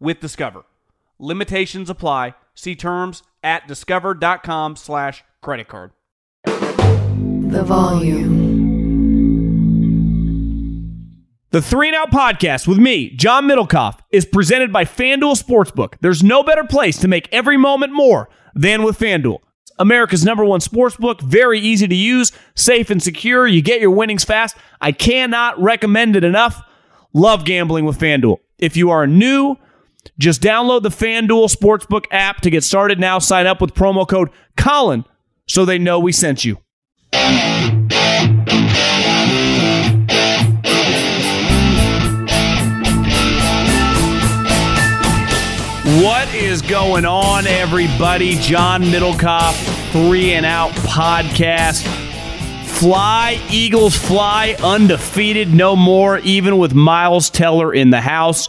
with Discover. Limitations apply. See terms at discover.com slash credit card. The volume. The Three and Out podcast with me, John Middlekauff, is presented by FanDuel Sportsbook. There's no better place to make every moment more than with FanDuel. America's number one sportsbook, very easy to use, safe and secure. You get your winnings fast. I cannot recommend it enough. Love gambling with FanDuel. If you are new, just download the FanDuel Sportsbook app to get started now. Sign up with promo code Colin so they know we sent you. What is going on, everybody? John Middlekauff, Three and Out podcast. Fly, Eagles fly, undefeated, no more, even with Miles Teller in the house.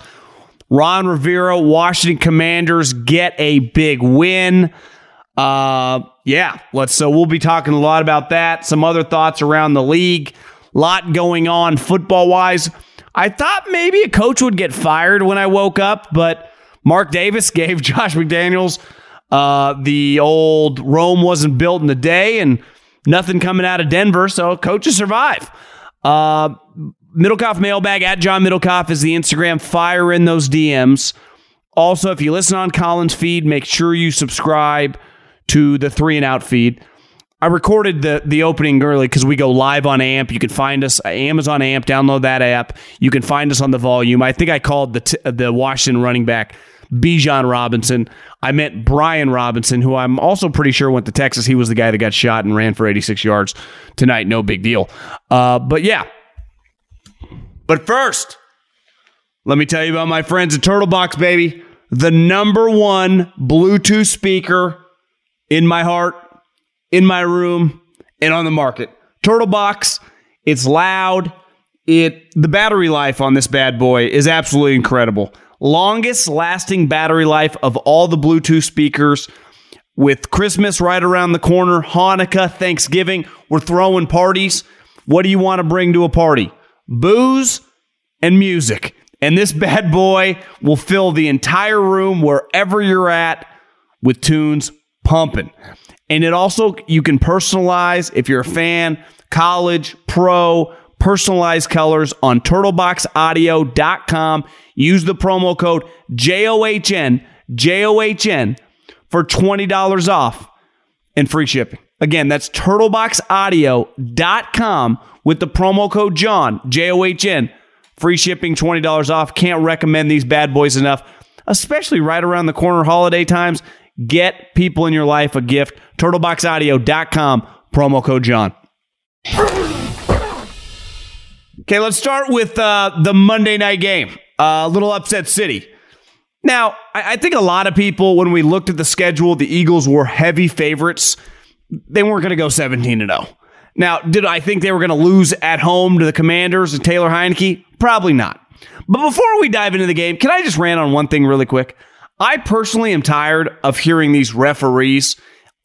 Ron Rivera, Washington Commanders get a big win. Uh, yeah, let's. So we'll be talking a lot about that. Some other thoughts around the league. Lot going on football wise. I thought maybe a coach would get fired when I woke up, but Mark Davis gave Josh McDaniels uh, the old Rome wasn't built in a day and nothing coming out of Denver, so coaches survive. Uh, Middlekauff mailbag at John Middlekauff is the Instagram. Fire in those DMs. Also, if you listen on Colin's feed, make sure you subscribe to the Three and Out feed. I recorded the the opening early because we go live on AMP. You can find us Amazon AMP. Download that app. You can find us on the volume. I think I called the t- the Washington running back Bijan Robinson. I meant Brian Robinson, who I'm also pretty sure went to Texas. He was the guy that got shot and ran for 86 yards tonight. No big deal. Uh, but yeah. But first, let me tell you about my friends at Turtlebox, baby. The number one Bluetooth speaker in my heart, in my room, and on the market. Turtlebox, it's loud. It the battery life on this bad boy is absolutely incredible. Longest lasting battery life of all the Bluetooth speakers. With Christmas right around the corner, Hanukkah, Thanksgiving, we're throwing parties. What do you want to bring to a party? Booze and music. And this bad boy will fill the entire room wherever you're at with tunes pumping. And it also, you can personalize if you're a fan, college, pro, personalized colors on turtleboxaudio.com. Use the promo code JOHN, JOHN for $20 off and free shipping. Again, that's turtleboxaudio.com with the promo code John, J O H N. Free shipping, $20 off. Can't recommend these bad boys enough, especially right around the corner holiday times. Get people in your life a gift. TurtleboxAudio.com, promo code John. Okay, let's start with uh, the Monday night game. A uh, little upset city. Now, I, I think a lot of people, when we looked at the schedule, the Eagles were heavy favorites. They weren't going to go 17 to 0. Now, did I think they were going to lose at home to the Commanders and Taylor Heinicke? Probably not. But before we dive into the game, can I just rant on one thing really quick? I personally am tired of hearing these referees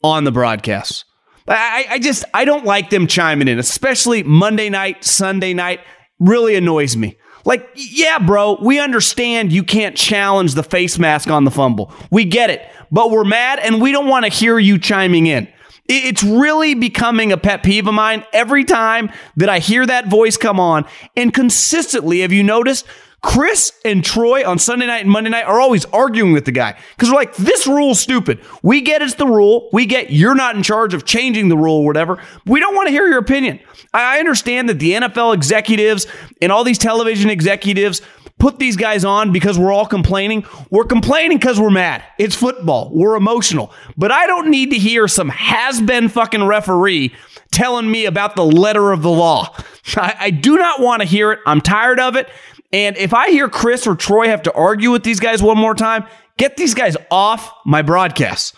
on the broadcasts. I, I just I don't like them chiming in, especially Monday night, Sunday night. Really annoys me. Like, yeah, bro, we understand you can't challenge the face mask on the fumble. We get it. But we're mad and we don't want to hear you chiming in. It's really becoming a pet peeve of mine every time that I hear that voice come on. And consistently, have you noticed? Chris and Troy on Sunday night and Monday night are always arguing with the guy because we're like, this rule's stupid. We get it's the rule. We get you're not in charge of changing the rule or whatever. We don't want to hear your opinion. I understand that the NFL executives and all these television executives put these guys on because we're all complaining. We're complaining because we're mad. It's football. We're emotional. But I don't need to hear some has been fucking referee telling me about the letter of the law. I, I do not want to hear it. I'm tired of it. And if I hear Chris or Troy have to argue with these guys one more time, get these guys off my broadcast.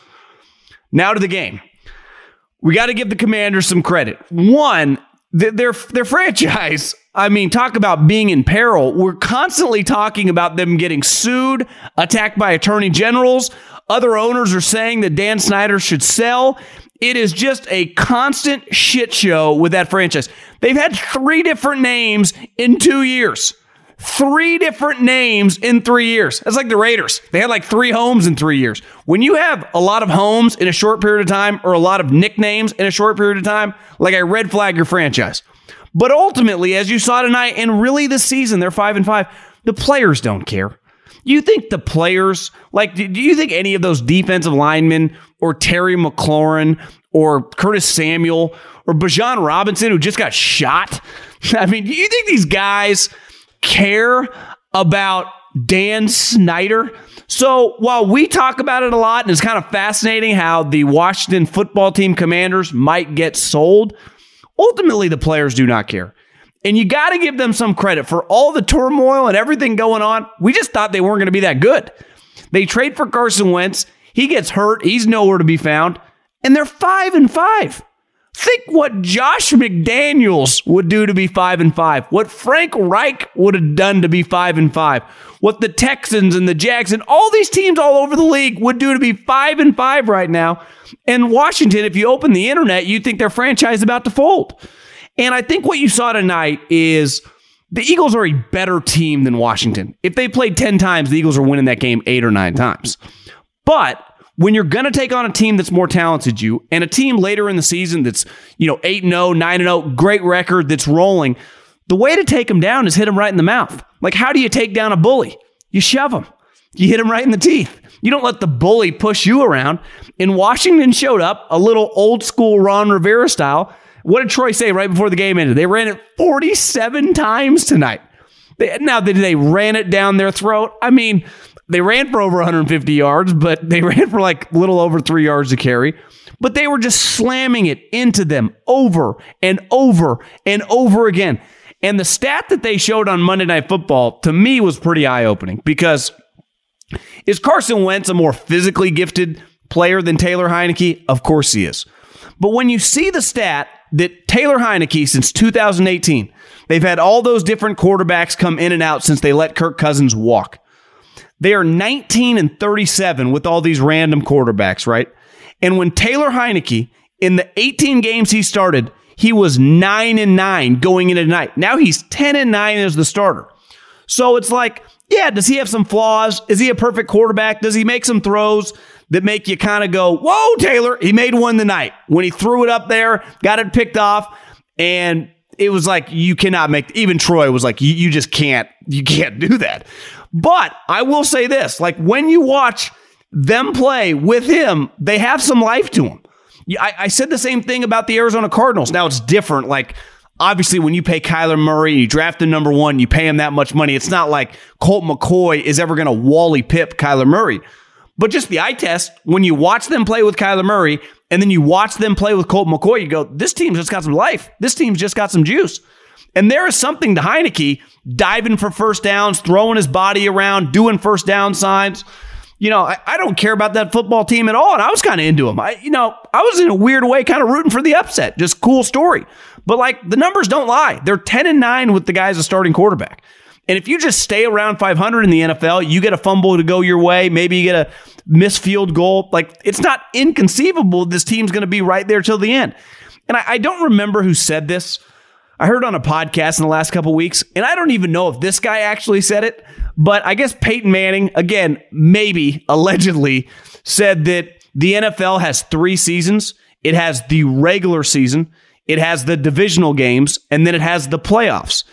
Now to the game. We got to give the commanders some credit. One, their, their franchise, I mean, talk about being in peril. We're constantly talking about them getting sued, attacked by attorney generals. Other owners are saying that Dan Snyder should sell. It is just a constant shit show with that franchise. They've had three different names in two years. Three different names in three years. That's like the Raiders. They had like three homes in three years. When you have a lot of homes in a short period of time or a lot of nicknames in a short period of time, like I red flag your franchise. But ultimately, as you saw tonight, and really this season, they're five and five. The players don't care. You think the players, like, do you think any of those defensive linemen or Terry McLaurin or Curtis Samuel or Bijan Robinson who just got shot? I mean, do you think these guys care about Dan Snyder? So while we talk about it a lot, and it's kind of fascinating how the Washington football team commanders might get sold, ultimately the players do not care. And you got to give them some credit for all the turmoil and everything going on. We just thought they weren't going to be that good. They trade for Carson Wentz. He gets hurt. He's nowhere to be found. And they're five and five. Think what Josh McDaniels would do to be five and five. What Frank Reich would have done to be five and five. What the Texans and the Jags and all these teams all over the league would do to be five and five right now. And Washington, if you open the internet—you'd think their franchise is about to fold. And I think what you saw tonight is the Eagles are a better team than Washington. If they played 10 times, the Eagles are winning that game eight or nine times. But when you're going to take on a team that's more talented you and a team later in the season that's, you know, 8 0, 9 0, great record that's rolling, the way to take them down is hit them right in the mouth. Like, how do you take down a bully? You shove them, you hit them right in the teeth. You don't let the bully push you around. And Washington showed up a little old school Ron Rivera style what did Troy say right before the game ended? They ran it 47 times tonight. They, now, did they ran it down their throat? I mean, they ran for over 150 yards, but they ran for like a little over three yards to carry. But they were just slamming it into them over and over and over again. And the stat that they showed on Monday Night Football to me was pretty eye opening because is Carson Wentz a more physically gifted player than Taylor Heinicke? Of course he is. But when you see the stat that Taylor Heinicke, since 2018, they've had all those different quarterbacks come in and out since they let Kirk Cousins walk. They are 19 and 37 with all these random quarterbacks, right? And when Taylor Heinicke, in the 18 games he started, he was 9 and 9 going into tonight. Now he's 10 and 9 as the starter. So it's like, yeah, does he have some flaws? Is he a perfect quarterback? Does he make some throws that make you kind of go, whoa, Taylor, he made one tonight when he threw it up there, got it picked off, and it was like you cannot make even Troy was like, you, you just can't, you can't do that. But I will say this: like when you watch them play with him, they have some life to them. I, I said the same thing about the Arizona Cardinals. Now it's different. Like obviously when you pay Kyler Murray, and you draft the number one, you pay him that much money. It's not like Colt McCoy is ever going to Wally Pipp Kyler Murray. But just the eye test, when you watch them play with Kyler Murray and then you watch them play with Colt McCoy, you go, this team's just got some life. This team's just got some juice. And there is something to Heinicke diving for first downs, throwing his body around, doing first down signs. You know, I, I don't care about that football team at all. And I was kind of into them. I, you know, I was in a weird way kind of rooting for the upset. Just cool story. But like the numbers don't lie. They're 10 and 9 with the guy as a starting quarterback. And if you just stay around 500 in the NFL, you get a fumble to go your way, maybe you get a missed field goal. Like it's not inconceivable this team's going to be right there till the end. And I, I, don't remember who said this. I heard on a podcast in the last couple weeks, and I don't even know if this guy actually said it, but I guess Peyton Manning, again, maybe allegedly, said that the NFL has three seasons. It has the regular season, it has the divisional games, and then it has the playoffs.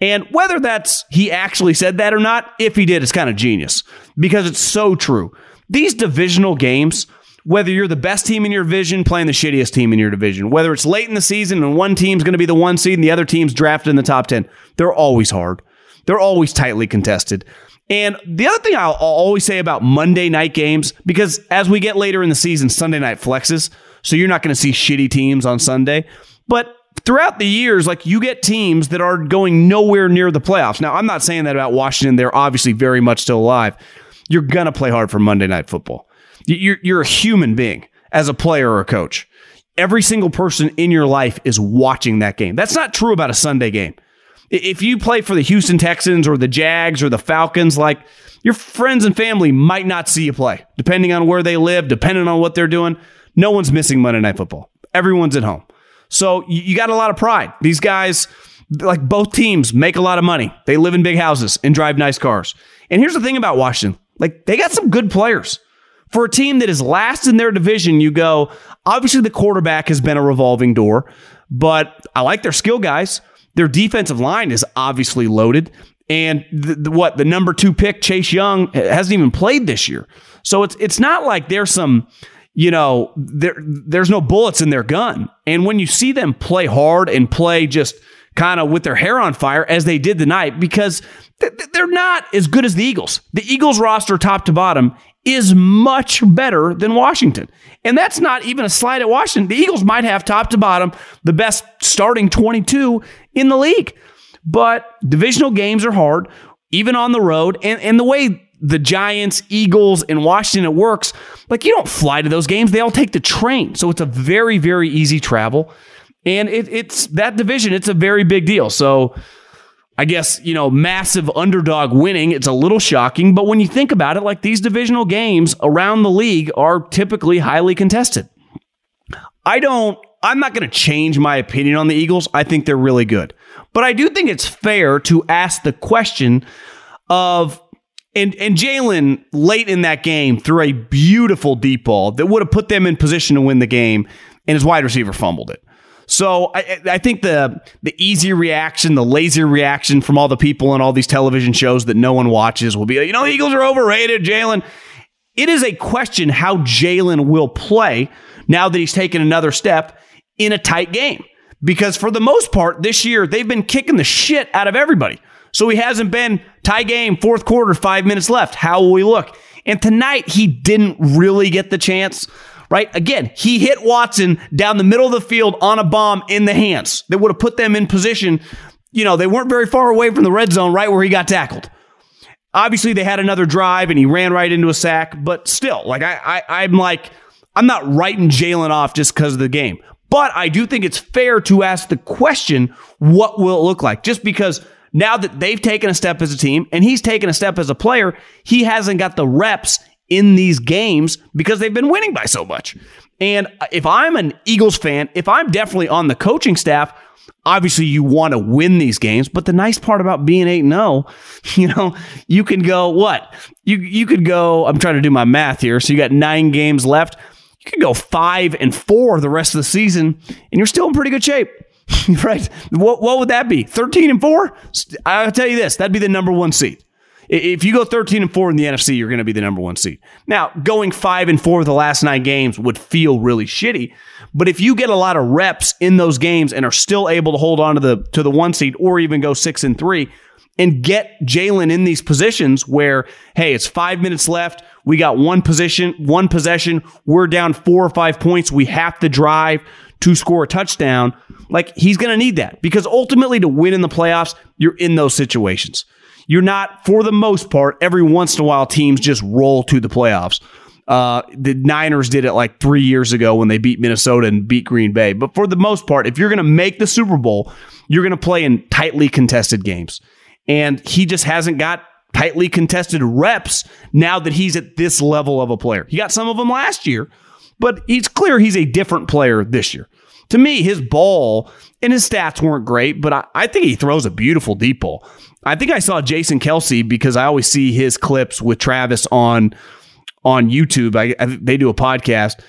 And whether that's he actually said that or not, if he did, it's kind of genius because it's so true. These divisional games, whether you're the best team in your division playing the shittiest team in your division, whether it's late in the season and one team's going to be the one seed and the other team's drafted in the top 10, they're always hard. They're always tightly contested. And the other thing I'll, always say about Monday night games, because as we get later in the season, Sunday night flexes. So you're not going to see shitty teams on Sunday. But throughout the years, like you get teams that are going nowhere near the playoffs. Now, I'm not saying that about Washington. They're obviously very much still alive. You're going to play hard for Monday night football. You're, you're a human being as a player or a coach. Every single person in your life is watching that game. That's not true about a Sunday game. If you play for the Houston Texans or the Jags or the Falcons, like your friends and family might not see you play, depending on where they live, depending on what they're doing. No one's missing Monday Night Football. Everyone's at home. So you got a lot of pride. These guys, like both teams, make a lot of money. They live in big houses and drive nice cars. And here's the thing about Washington like, they got some good players. For a team that is last in their division, you go, obviously the quarterback has been a revolving door, but I like their skill guys. Their defensive line is obviously loaded. And the, the, what the number two pick, Chase Young, hasn't even played this year. So it's it's not like there's some, you know, there there's no bullets in their gun. And when you see them play hard and play just kind of with their hair on fire as they did tonight, because they're not as good as the Eagles. The Eagles roster, top to bottom, is much better than Washington. And that's not even a slight at Washington. The Eagles might have top to bottom the best starting 22 in the league. But divisional games are hard, even on the road. And, and the way the Giants, Eagles, and Washington it works, like you don't fly to those games. They all take the train. So it's a very, very easy travel. And it, it's that division, it's a very big deal. So I guess, you know, massive underdog winning, it's a little shocking. But when you think about it, like these divisional games around the league are typically highly contested. I don't, I'm not going to change my opinion on the Eagles. I think they're really good. But I do think it's fair to ask the question of and and Jalen late in that game threw a beautiful deep ball that would have put them in position to win the game, and his wide receiver fumbled it. So I, I think the the easy reaction, the lazy reaction from all the people on all these television shows that no one watches will be, you know, the Eagles are overrated, Jalen. It is a question how Jalen will play now that he's taken another step in a tight game. Because for the most part, this year, they've been kicking the shit out of everybody. So he hasn't been tie game, fourth quarter, five minutes left. How will we look? And tonight, he didn't really get the chance, right? Again, he hit Watson down the middle of the field on a bomb in the hands that would have put them in position. You know, they weren't very far away from the red zone, right where he got tackled. Obviously, they had another drive and he ran right into a sack, but still, like I, I I'm like, I'm not writing Jalen off just because of the game. But I do think it's fair to ask the question what will it look like? Just because now that they've taken a step as a team and he's taken a step as a player, he hasn't got the reps in these games because they've been winning by so much. And if I'm an Eagles fan, if I'm definitely on the coaching staff, obviously you want to win these games, but the nice part about being 8 0, you know, you can go what? You you could go, I'm trying to do my math here. So you got 9 games left you could go five and four the rest of the season, and you're still in pretty good shape. right? What, what would that be? 13 and four? I'll tell you this that'd be the number one seed. If you go 13 and 4 in the NFC, you're going to be the number one seed. Now, going 5 and 4 the last nine games would feel really shitty. But if you get a lot of reps in those games and are still able to hold on to the to the one seed or even go 6 and 3 and get Jalen in these positions where, hey, it's five minutes left. We got one position, one possession. We're down four or five points. We have to drive to score a touchdown. Like he's going to need that because ultimately to win in the playoffs, you're in those situations. You're not, for the most part, every once in a while, teams just roll to the playoffs. Uh, the Niners did it like three years ago when they beat Minnesota and beat Green Bay. But for the most part, if you're going to make the Super Bowl, you're going to play in tightly contested games. And he just hasn't got tightly contested reps now that he's at this level of a player. He got some of them last year, but it's clear he's a different player this year. To me, his ball and his stats weren't great, but I, I think he throws a beautiful deep ball. I think I saw Jason Kelce because I always see his clips with Travis on on YouTube. I, I they do a podcast,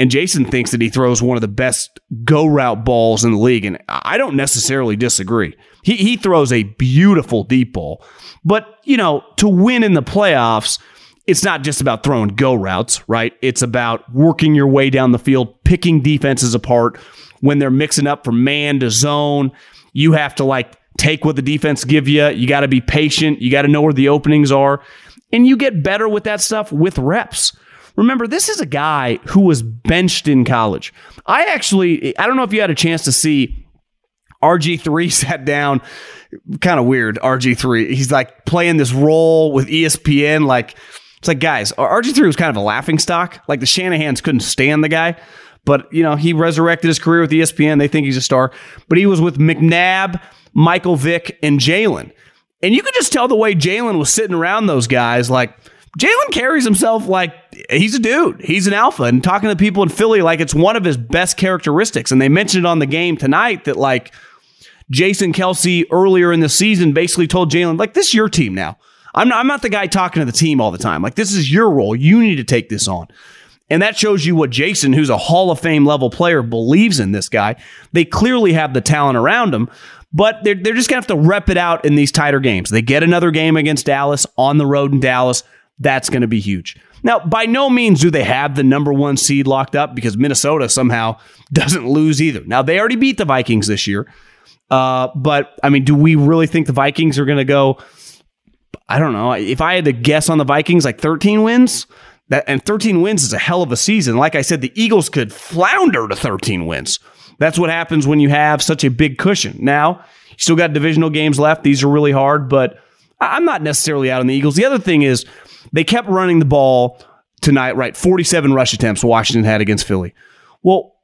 And Jason thinks that he throws one of the best go route balls in the league. And I don't necessarily disagree. He, he throws a beautiful deep ball. But, you know, to win in the playoffs, it's not just about throwing go routes, right? It's about working your way down the field, picking defenses apart when they're mixing up from man to zone. You have to like take what the defense give you. You got to be patient. You got to know where the openings are. And you get better with that stuff with reps. Remember, this is a guy who was benched in college. I actually, I don't know if you had a chance to see RG3 sat down, kind of weird. RG3, he's like playing this role with ESPN. Like, it's like, guys, RG3 was kind of a laughing stock. Like, the Shanahans couldn't stand the guy. But, you know, he resurrected his career with ESPN. They think he's a star. But he was with McNabb, Michael Vick, and Jalen. And you could just tell the way Jalen was sitting around those guys, like, Jalen carries himself like he's a dude. He's an alpha and talking to people in Philly like it's one of his best characteristics. And they mentioned it on the game tonight that like Jason Kelce earlier in the season basically told Jalen, like, this is your team now. I'm not, I'm not the guy talking to the team all the time. Like, this is your role. You need to take this on. And that shows you what Jason, who's a Hall of Fame level player, believes in this guy. They clearly have the talent around him, but they're, they're just going to have to rep it out in these tighter games. They get another game against Dallas on the road in Dallas. That's going to be huge. Now, by no means do they have the number one seed locked up because Minnesota somehow doesn't lose either. Now, they already beat the Vikings this year. Uh, but I mean, do we really think the Vikings are going to go? I don't know. If I had to guess on the Vikings, like 13 wins, that and 13 wins is a hell of a season. Like I said, the Eagles could flounder to 13 wins. That's what happens when you have such a big cushion. Now, you still got divisional games left. These are really hard, but I'm not necessarily out on the Eagles. The other thing is they kept running the ball tonight, right? 47 rush attempts Washington had against Philly. Well,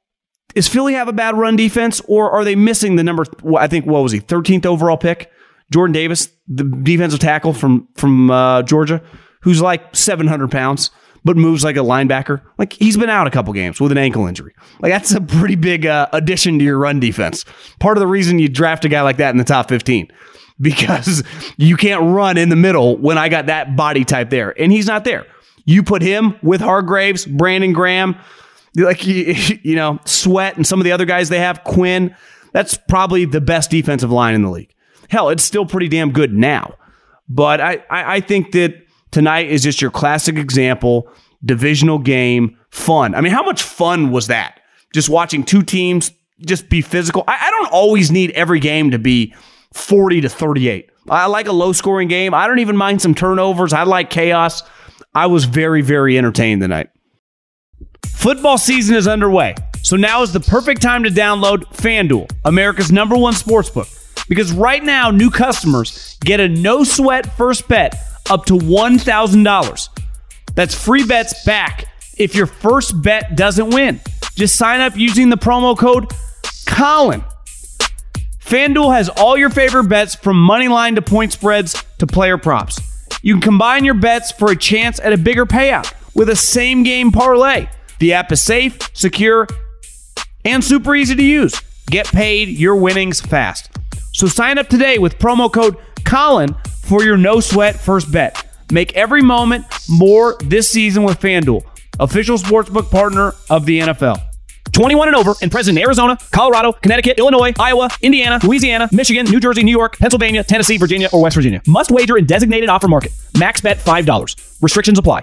is Philly have a bad run defense, or are they missing the number? I think what was he 13th overall pick? Jordan Davis, the defensive tackle from from uh, Georgia, who's like 700 pounds but moves like a linebacker. Like he's been out a couple games with an ankle injury. Like that's a pretty big uh, addition to your run defense. Part of the reason you draft a guy like that in the top 15 because you can't run in the middle when I got that body type there, and he's not there. You put him with Hargreaves, Brandon Graham, like you know, Sweat, and some of the other guys they have, Quinn. That's probably the best defensive line in the league. Hell, it's still pretty damn good now. But I, I, I think that tonight is just your classic example, divisional game, fun. I mean, how much fun was that? Just watching two teams just be physical. I, I don't always need every game to be 40 to 38. I like a low scoring game. I don't even mind some turnovers. I like chaos. I was very, very entertained tonight. Football season is underway, so now is the perfect time to download FanDuel, America's number one sportsbook. Because right now, new customers get a no sweat first bet up to $1,000. That's free bets back if your first bet doesn't win. Just sign up using the promo code Colin. FanDuel has all your favorite bets from money line to point spreads to player props. You can combine your bets for a chance at a bigger payout with a same game parlay. The app is safe, secure, and super easy to use. Get paid your winnings fast. So sign up today with promo code Colin for your no sweat first bet. Make every moment more this season with FanDuel, official sportsbook partner of the NFL. 21 and over and present in Arizona, Colorado, Connecticut, Illinois, Iowa, Indiana, Louisiana, Michigan, New Jersey, New York, Pennsylvania, Tennessee, Virginia, or West Virginia. Must wager in designated offer market. Max bet $5. Restrictions apply.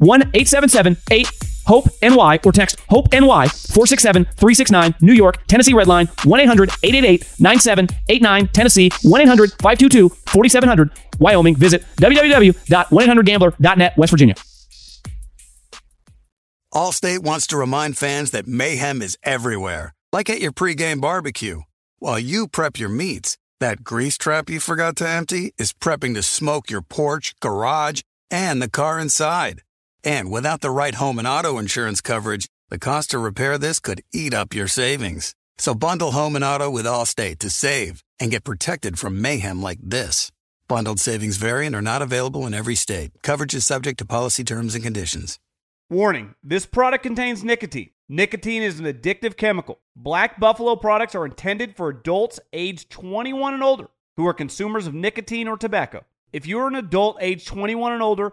1 877 8 HOPE NY or text HOPE NY 467 369 New York, Tennessee Redline 1 800 888 9789 Tennessee 1 800 522 4700 Wyoming. Visit www.1800gambler.net West Virginia. Allstate wants to remind fans that mayhem is everywhere, like at your pregame barbecue. While you prep your meats, that grease trap you forgot to empty is prepping to smoke your porch, garage, and the car inside. And without the right home and auto insurance coverage, the cost to repair this could eat up your savings. So bundle home and auto with Allstate to save and get protected from mayhem like this. Bundled savings variant are not available in every state. Coverage is subject to policy terms and conditions. Warning this product contains nicotine. Nicotine is an addictive chemical. Black Buffalo products are intended for adults age 21 and older who are consumers of nicotine or tobacco. If you're an adult age 21 and older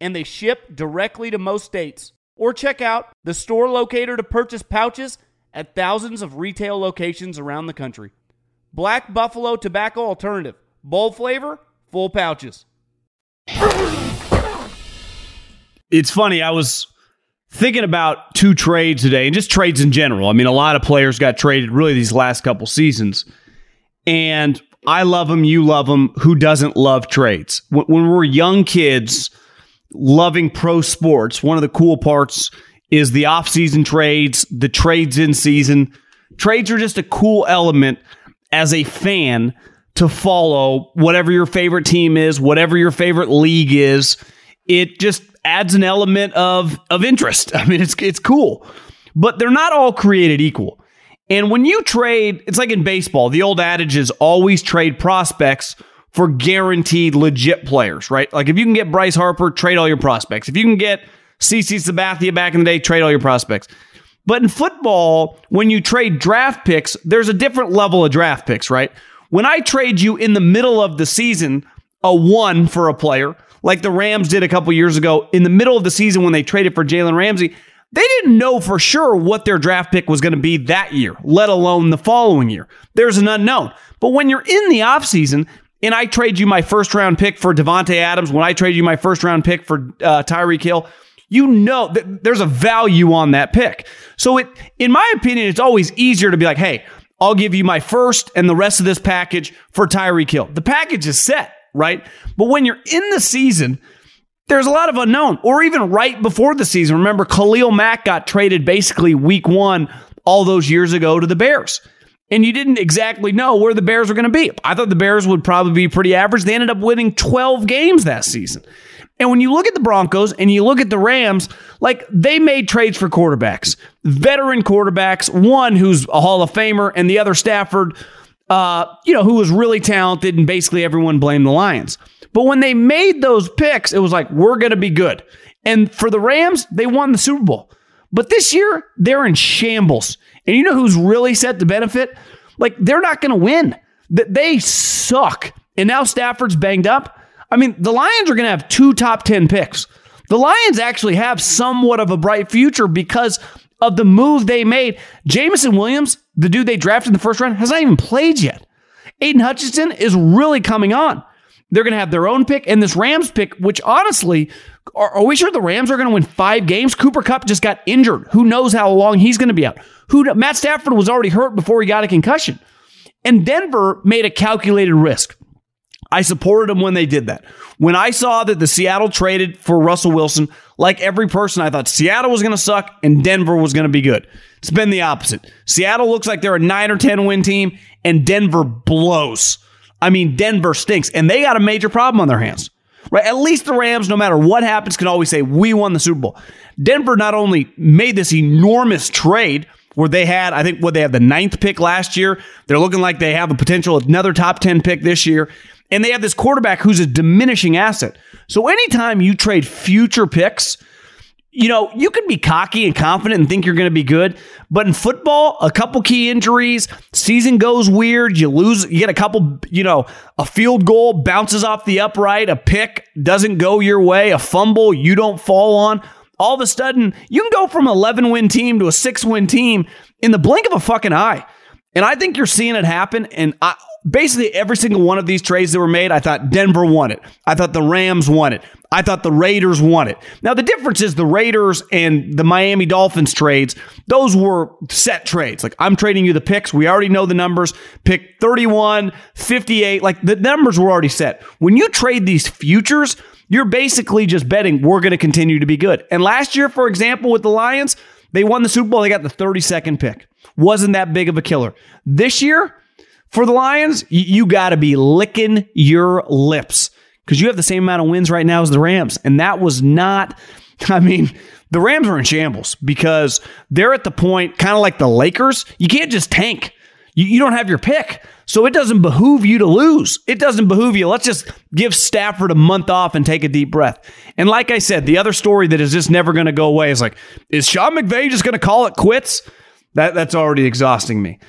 and they ship directly to most states. Or check out the store locator to purchase pouches at thousands of retail locations around the country. Black Buffalo Tobacco Alternative. Bold flavor, full pouches. It's funny, I was thinking about two trades today and just trades in general. I mean, a lot of players got traded really these last couple seasons. And I love them, you love them. Who doesn't love trades? When, we're young kids loving pro sports, one of the cool parts is the off-season trades, the trades in season. Trades are just a cool element as a fan to follow whatever your favorite team is, whatever your favorite league is. It just adds an element of of interest. I mean, it's it's cool. But they're not all created equal. And when you trade, it's like in baseball, the old adage is always trade prospects for guaranteed legit players, right? Like if you can get Bryce Harper, trade all your prospects. If you can get CC Sabathia back in the day, trade all your prospects. But in football, when you trade draft picks, there's a different level of draft picks, right? When I trade you in the middle of the season a one for a player, like the Rams did a couple years ago in the middle of the season when they traded for Jalen Ramsey, they didn't know for sure what their draft pick was going to be that year, let alone the following year. There's an unknown. But when you're in the offseason and I trade you my first round pick for Davante Adams, when I trade you my first round pick for uh, Tyreek Hill, you know that there's a value on that pick. So it, in my opinion, it's always easier to be like, hey, I'll give you my first and the rest of this package for Tyreek Hill. The package is set, right? But when you're in the season, there's a lot of unknown. Or even right before the season, remember Khalil Mack got traded basically week one all those years ago to the Bears. And you didn't exactly know where the Bears were going to be. I thought the Bears would probably be pretty average. They ended up winning 12 games that season. And when you look at the Broncos and you look at the Rams, like they made trades for quarterbacks, veteran quarterbacks, one who's a Hall of Famer and the other Stafford, uh, you know, who was really talented and basically everyone blamed the Lions. But when they made those picks, it was like, we're going to be good. And for the Rams, they won the Super Bowl. But this year, they're in shambles. And you know who's really set to benefit? Like, they're not going to win. They suck. And now Stafford's banged up. I mean, the Lions are going to have two top 10 picks. The Lions actually have somewhat of a bright future because of the move they made. Jameson Williams, the dude they drafted in the first round, has not even played yet. Aidan Hutchinson is really coming on. They're going to have their own pick and this Rams pick, which honestly, are, are we sure the Rams are going to win five games? Cooper Kupp just got injured. Who knows how long he's going to be out? Who Matt Stafford was already hurt before he got a concussion. And Denver made a calculated risk. I supported them when they did that. When I saw that the Seattle traded for Russell Wilson, like every person, I thought Seattle was going to suck and Denver was going to be good. It's been the opposite. Seattle looks like they're a 9 or 10 win team and Denver blows. I mean, Denver stinks and they got a major problem on their hands. Right? At least the Rams, no matter what happens, can always say, We won the Super Bowl. Denver not only made this enormous trade where they had, I think, what they had the ninth pick last year. They're looking like they have a potential another top 10 pick this year. And they have this quarterback who's a diminishing asset. So anytime you trade future picks, you know, you can be cocky and confident and think you're going to be good, but in football, a couple key injuries, season goes weird, you lose, you get a couple, you know, a field goal bounces off the upright, a pick doesn't go your way, a fumble you don't fall on. All of a sudden, you can go from 11 win team to a 6 win team in the blink of a fucking eye. And I think you're seeing it happen. And I, basically every single one of these trades that were made, I thought Denver won it. I thought the Rams won it. I thought the Raiders won it. Now, the difference is the Raiders and the Miami Dolphins trades, those were set trades. Like, I'm trading you the picks. We already know the numbers. Pick 31, 58. Like, the numbers were already set. When you trade these futures, you're basically just betting we're going to continue to be good. And last year, for example, with the Lions, they won the Super Bowl. They got the 32nd pick. Wasn't that big of a killer. This year, for the Lions, you got to be licking your lips because you have the same amount of wins right now as the Rams. And that was not, I mean, the Rams are in shambles because they're at the point, kind of like the Lakers, you can't just tank. You, you don't have your pick. So it doesn't behoove you to lose. It doesn't behoove you. Let's just give Stafford a month off and take a deep breath. And like I said, the other story that is just never going to go away is like, is Sean McVay just going to call it quits? That, that's already exhausting me.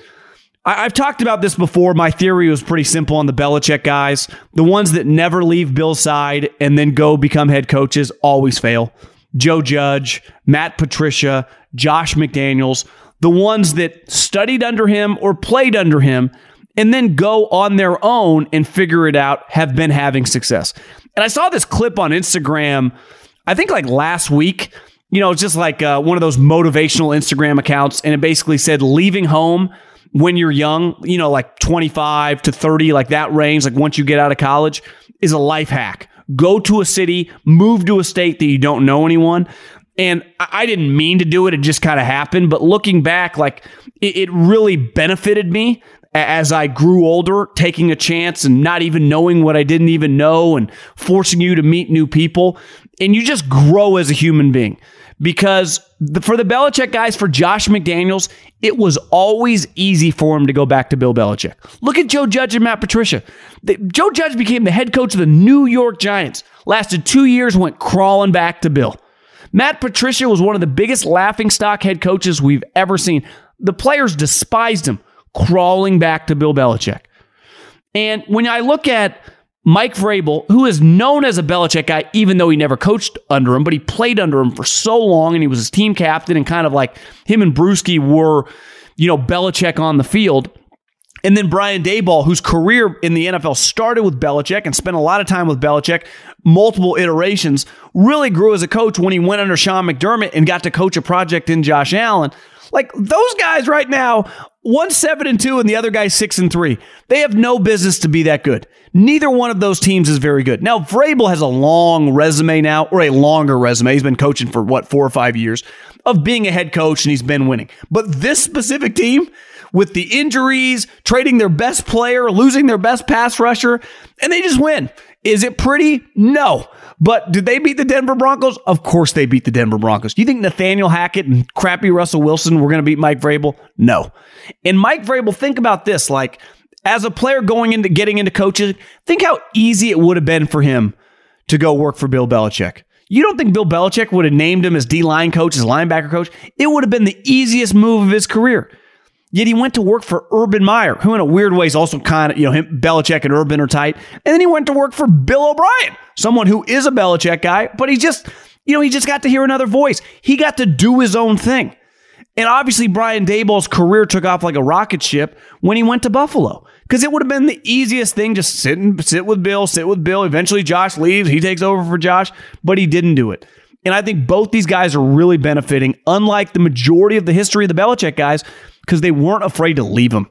I, have talked about this before. My theory was pretty simple on the Belichick guys. The ones that never leave Bill's side and then go become head coaches always fail. Joe Judge, Matt Patricia, Josh McDaniels, the ones that studied under him or played under him and then go on their own and figure it out have been having success. And I saw this clip on Instagram, I think like last week. You know, it's just like uh, one of those motivational Instagram accounts, and it basically said leaving home when you're young, you know, like 25 to 30, like that range, like once you get out of college, is a life hack. Go to a city, move to a state that you don't know anyone. And I didn't mean to do it, it just kind of happened. But looking back, like it, really benefited me as I grew older, taking a chance and not even knowing what I didn't even know and forcing you to meet new people. And you just grow as a human being because the, for the Belichick guys, for Josh McDaniels, it was always easy for him to go back to Bill Belichick. Look at Joe Judge and Matt Patricia. The, Joe Judge became the head coach of the New York Giants, lasted two years, went crawling back to Bill. Matt Patricia was one of the biggest laughingstock head coaches we've ever seen. The players despised him, crawling back to Bill Belichick. And when I look at Mike Vrabel, who is known as a Belichick guy, even though he never coached under him, but he played under him for so long and he was his team captain and kind of like him and Bruschi were, you know, Belichick on the field. And then Brian Daboll, whose career in the NFL started with Belichick and spent a lot of time with Belichick, multiple iterations, really grew as a coach when he went under Sean McDermott and got to coach a project in Josh Allen. Like those guys right now, one seven and two, and the other guy six and three. They have no business to be that good. Neither one of those teams is very good. Now, Vrabel has a long resume now, or a longer resume. He's been coaching for what, four or five years of being a head coach, and he's been winning. But this specific team, with the injuries, trading their best player, losing their best pass rusher, and they just win. Is it pretty? No. But did they beat the Denver Broncos? Of course they beat the Denver Broncos. Do you think Nathaniel Hackett and crappy Russell Wilson were going to beat Mike Vrabel? No. And Mike Vrabel, think about this. Like, as a player going into getting into coaching, think how easy it would have been for him to go work for Bill Belichick. You don't think Bill Belichick would have named him as D line coach, as linebacker coach? It would have been the easiest move of his career. Yet he went to work for Urban Meyer, who in a weird way is also kind of, you know, him, Belichick and Urban are tight. And then he went to work for Bill O'Brien, someone who is a Belichick guy, but he just, you know, he just got to hear another voice. He got to do his own thing. And obviously, Brian Daboll's career took off like a rocket ship when he went to Buffalo because it would have been the easiest thing just sit and sit with Bill, sit with Bill. Eventually, Josh leaves, he takes over for Josh, but he didn't do it. And I think both these guys are really benefiting, unlike the majority of the history of the Belichick guys, because they weren't afraid to leave him.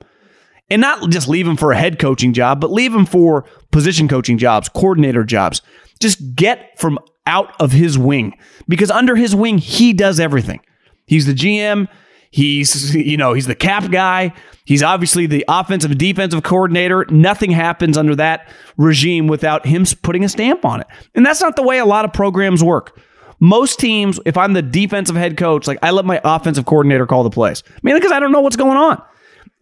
And not just leave him for a head coaching job, but leave him for position coaching jobs, coordinator jobs. Just get from out of his wing because under his wing, he does everything. He's the GM. He's, you know, he's the cap guy. He's obviously the offensive and defensive coordinator. Nothing happens under that regime without him putting a stamp on it. And that's not the way a lot of programs work. Most teams, if I'm the defensive head coach, like I let my offensive coordinator call the plays. Mean, because I don't know what's going on.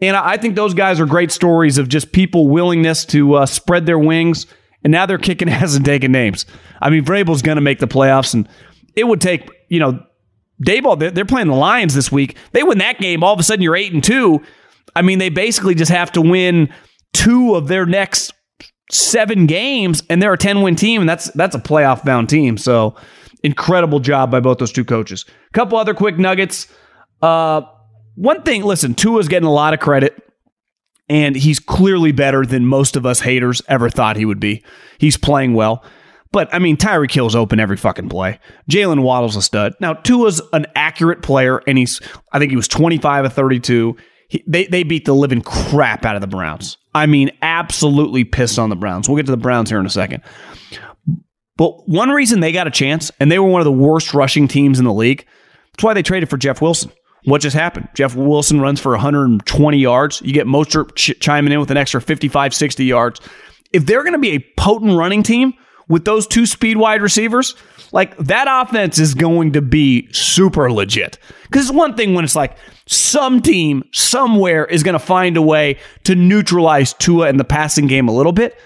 And I think those guys are great stories of just people willingness to uh, spread their wings. And now they're kicking ass and taking names. I mean, Vrabel's going to make the playoffs, and it would take you know, Daboll, they're playing the Lions this week. They win that game, all of a sudden you're eight and two. I mean, they basically just have to win two of their next seven games, and they're a 10 win team, and that's that's a playoff bound team. So incredible job by both those two coaches. A couple other quick nuggets. Uh, one thing, listen, Tua's getting a lot of credit, and he's clearly better than most of us haters ever thought he would be. He's playing well. But I mean, Tyreek Hill's open every fucking play. Jaylen Waddle's a stud. Now, Tua's an accurate player, and he's I think he was 25 of 32. He, they they beat the living crap out of the Browns. I mean, absolutely pissed on the Browns. We'll get to the Browns here in a second. But one reason they got a chance, and they were one of the worst rushing teams in the league, that's why they traded for Jeff Wilson. What just happened? Jeff Wilson runs for 120 yards. You get Mostert ch- chiming in with an extra 55, 60 yards. If they're going to be a potent running team, with those two speed wide receivers, like that offense is going to be super legit. Because it's one thing when it's like some team somewhere is going to find a way to neutralize Tua in the passing game a little bit.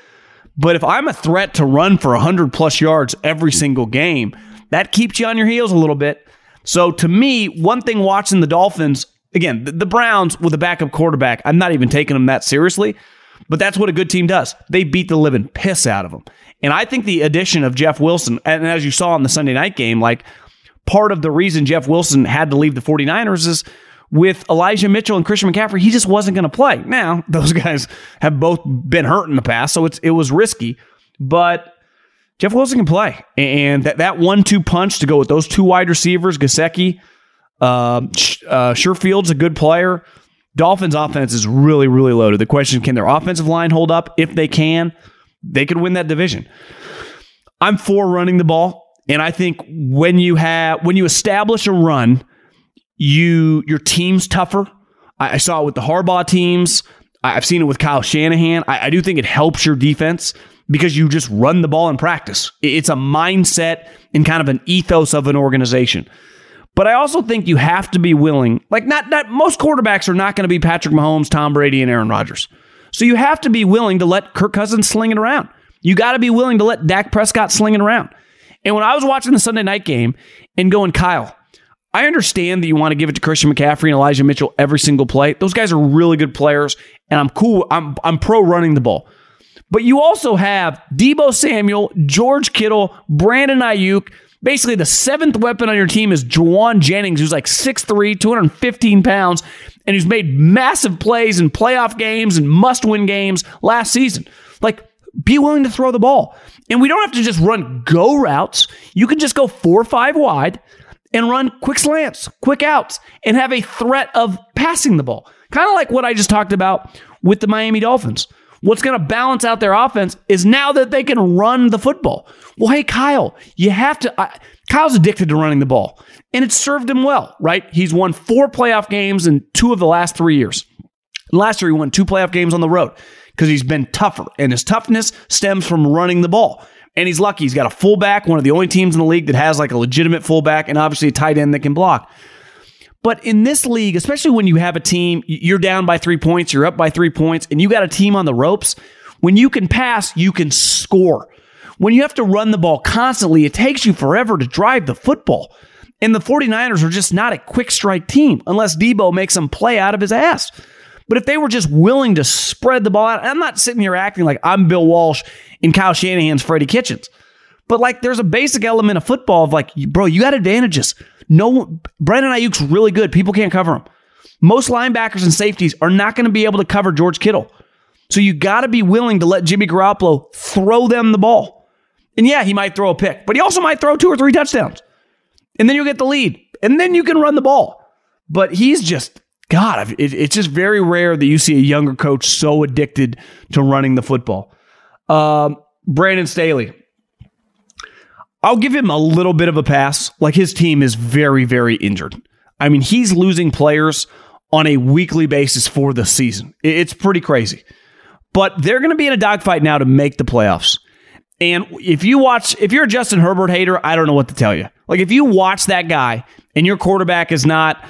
But if I'm a threat to run for 100 plus yards every single game, that keeps you on your heels a little bit. So to me, one thing watching the Dolphins, again, the, Browns with a backup quarterback, I'm not even taking them that seriously. But that's what a good team does. They beat the living piss out of them. And I think the addition of Jeff Wilson, and as you saw in the Sunday night game, like part of the reason Jeff Wilson had to leave the 49ers is with Elijah Mitchell and Christian McCaffrey, he just wasn't going to play. Now, those guys have both been hurt in the past, so it's it was risky, but Jeff Wilson can play. And that, that one two punch to go with those two wide receivers, Gesicki, uh, uh, Sherfield's a good player. Dolphins offense is really, really loaded. The question can their offensive line hold up? If they can, they could win that division. I'm for running the ball. And I think when you have when you establish a run, you your team's tougher. I, I saw it with the Harbaugh teams. I, have seen it with Kyle Shanahan. I, I do think it helps your defense because you just run the ball in practice. It's a mindset and kind of an ethos of an organization. But I also think you have to be willing, like not not most quarterbacks are not going to be Patrick Mahomes, Tom Brady, and Aaron Rodgers. So you have to be willing to let Kirk Cousins sling it around. You got to be willing to let Dak Prescott sling it around. And when I was watching the Sunday night game and going, Kyle, I understand that you want to give it to Christian McCaffrey and Elijah Mitchell every single play. Those guys are really good players, and I'm cool. I'm I'm pro running the ball. But you also have Deebo Samuel, George Kittle, Brandon Aiyuk. Basically, the seventh weapon on your team is Jauan Jennings, who's like 6'3, 215 pounds, and who's made massive plays in playoff games and must win games last season. Like, be willing to throw the ball. And we don't have to just run go routes. You can just go four or five wide and run quick slants, quick outs, and have a threat of passing the ball. Kind of like what I just talked about with the Miami Dolphins. What's going to balance out their offense is now that they can run the football. Well, hey, Kyle, you have to. I, Kyle's addicted to running the ball, and it served him well, right? He's won four playoff games in two of the last three years. Last year, he won two playoff games on the road because he's been tougher, and his toughness stems from running the ball. And he's lucky. He's got a fullback, one of the only teams in the league that has like a legitimate fullback, and obviously a tight end that can block. But in this league, especially when you have a team, you're down by three points, you're up by three points, and you got a team on the ropes, when you can pass, you can score. When you have to run the ball constantly, it takes you forever to drive the football. And the 49ers are just not a quick strike team unless Deebo makes them play out of his ass. But if they were just willing to spread the ball out, I'm not sitting here acting like I'm Bill Walsh in Kyle Shanahan's Freddie Kitchens. But like there's a basic element of football of like, bro, you got advantages. No, Brandon Aiyuk's really good. People can't cover him. Most linebackers and safeties are not going to be able to cover George Kittle. So you got to be willing to let Jimmy Garoppolo throw them the ball. And yeah, he might throw a pick, but he also might throw two or three touchdowns. And then you'll get the lead. And then you can run the ball. But he's just, God, it's just very rare that you see a younger coach so addicted to running the football. Um, Brandon Staley, I'll give him a little bit of a pass. Like his team is very, very injured. I mean, he's losing players on a weekly basis for the season. It's pretty crazy. But they're going to be in a dogfight now to make the playoffs. And if you watch, if you're a Justin Herbert hater, I don't know what to tell you. Like if you watch that guy and your quarterback is not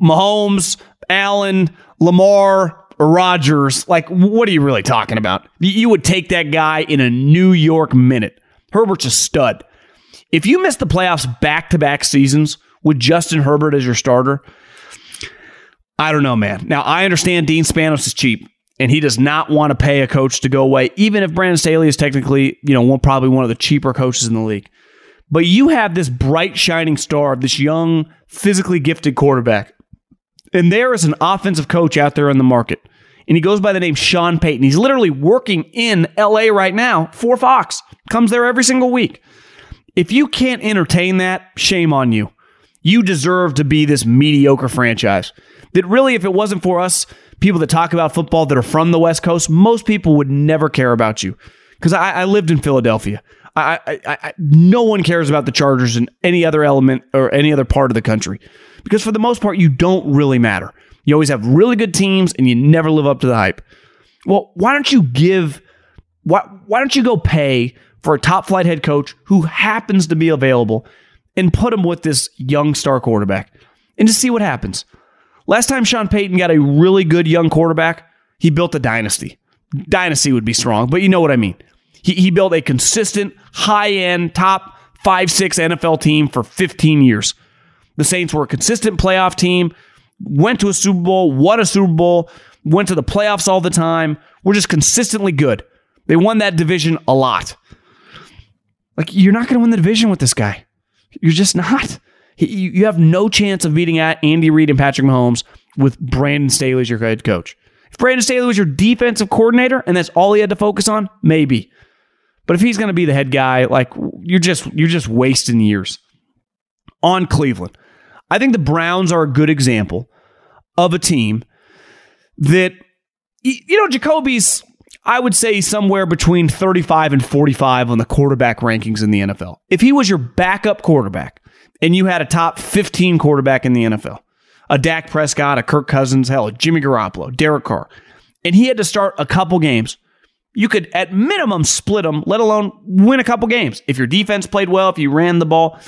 Mahomes, Allen, Lamar, Rodgers, like what are you really talking about? You would take that guy in a New York minute. Herbert's a stud. If you miss the playoffs back to back seasons with Justin Herbert as your starter, I don't know, man. Now, I understand Dean Spanos is cheap and he does not want to pay a coach to go away, even if Brandon Staley is technically, you know, one, probably one of the cheaper coaches in the league. But you have this bright, shining star, of this young, physically gifted quarterback. And there is an offensive coach out there in the market. And he goes by the name Sean Payton. He's literally working in LA right now for Fox. Comes there every single week. If you can't entertain that, shame on you. You deserve to be this mediocre franchise. That really, if it wasn't for us, people that talk about football that are from the West Coast, most people would never care about you. Because I, I lived in Philadelphia. I, I, I, no one cares about the Chargers in any other element or any other part of the country because for the most part, you don't really matter. You always have really good teams and you never live up to the hype. Well, why don't you give, why, why don't you go pay for a top flight head coach who happens to be available and put him with this young star quarterback and just see what happens? Last time Sean Payton got a really good young quarterback, he built a dynasty. Dynasty would be strong, but you know what I mean. He, he built a consistent, high end, top five, six NFL team for 15 years. The Saints were a consistent playoff team, went to a Super Bowl, won a Super Bowl, went to the playoffs all the time. We're just consistently good. They won that division a lot. Like, you're not going to win the division with this guy. You're just not. you have no chance of beating at Andy Reid and Patrick Mahomes with Brandon Staley as your head coach. If Brandon Staley was your defensive coordinator and that's all he had to focus on, maybe. But if he's going to be the head guy, like you're just you're just wasting years on Cleveland. I think the Browns are a good example of a team that you know Jacoby's I would say somewhere between 35 and 45 on the quarterback rankings in the NFL. If he was your backup quarterback and you had a top 15 quarterback in the NFL, a Dak Prescott, a Kirk Cousins, hell, a Jimmy Garoppolo, Derek Carr, and he had to start a couple games you could at minimum split them, let alone win a couple games. If your defense played well, if you ran the ball.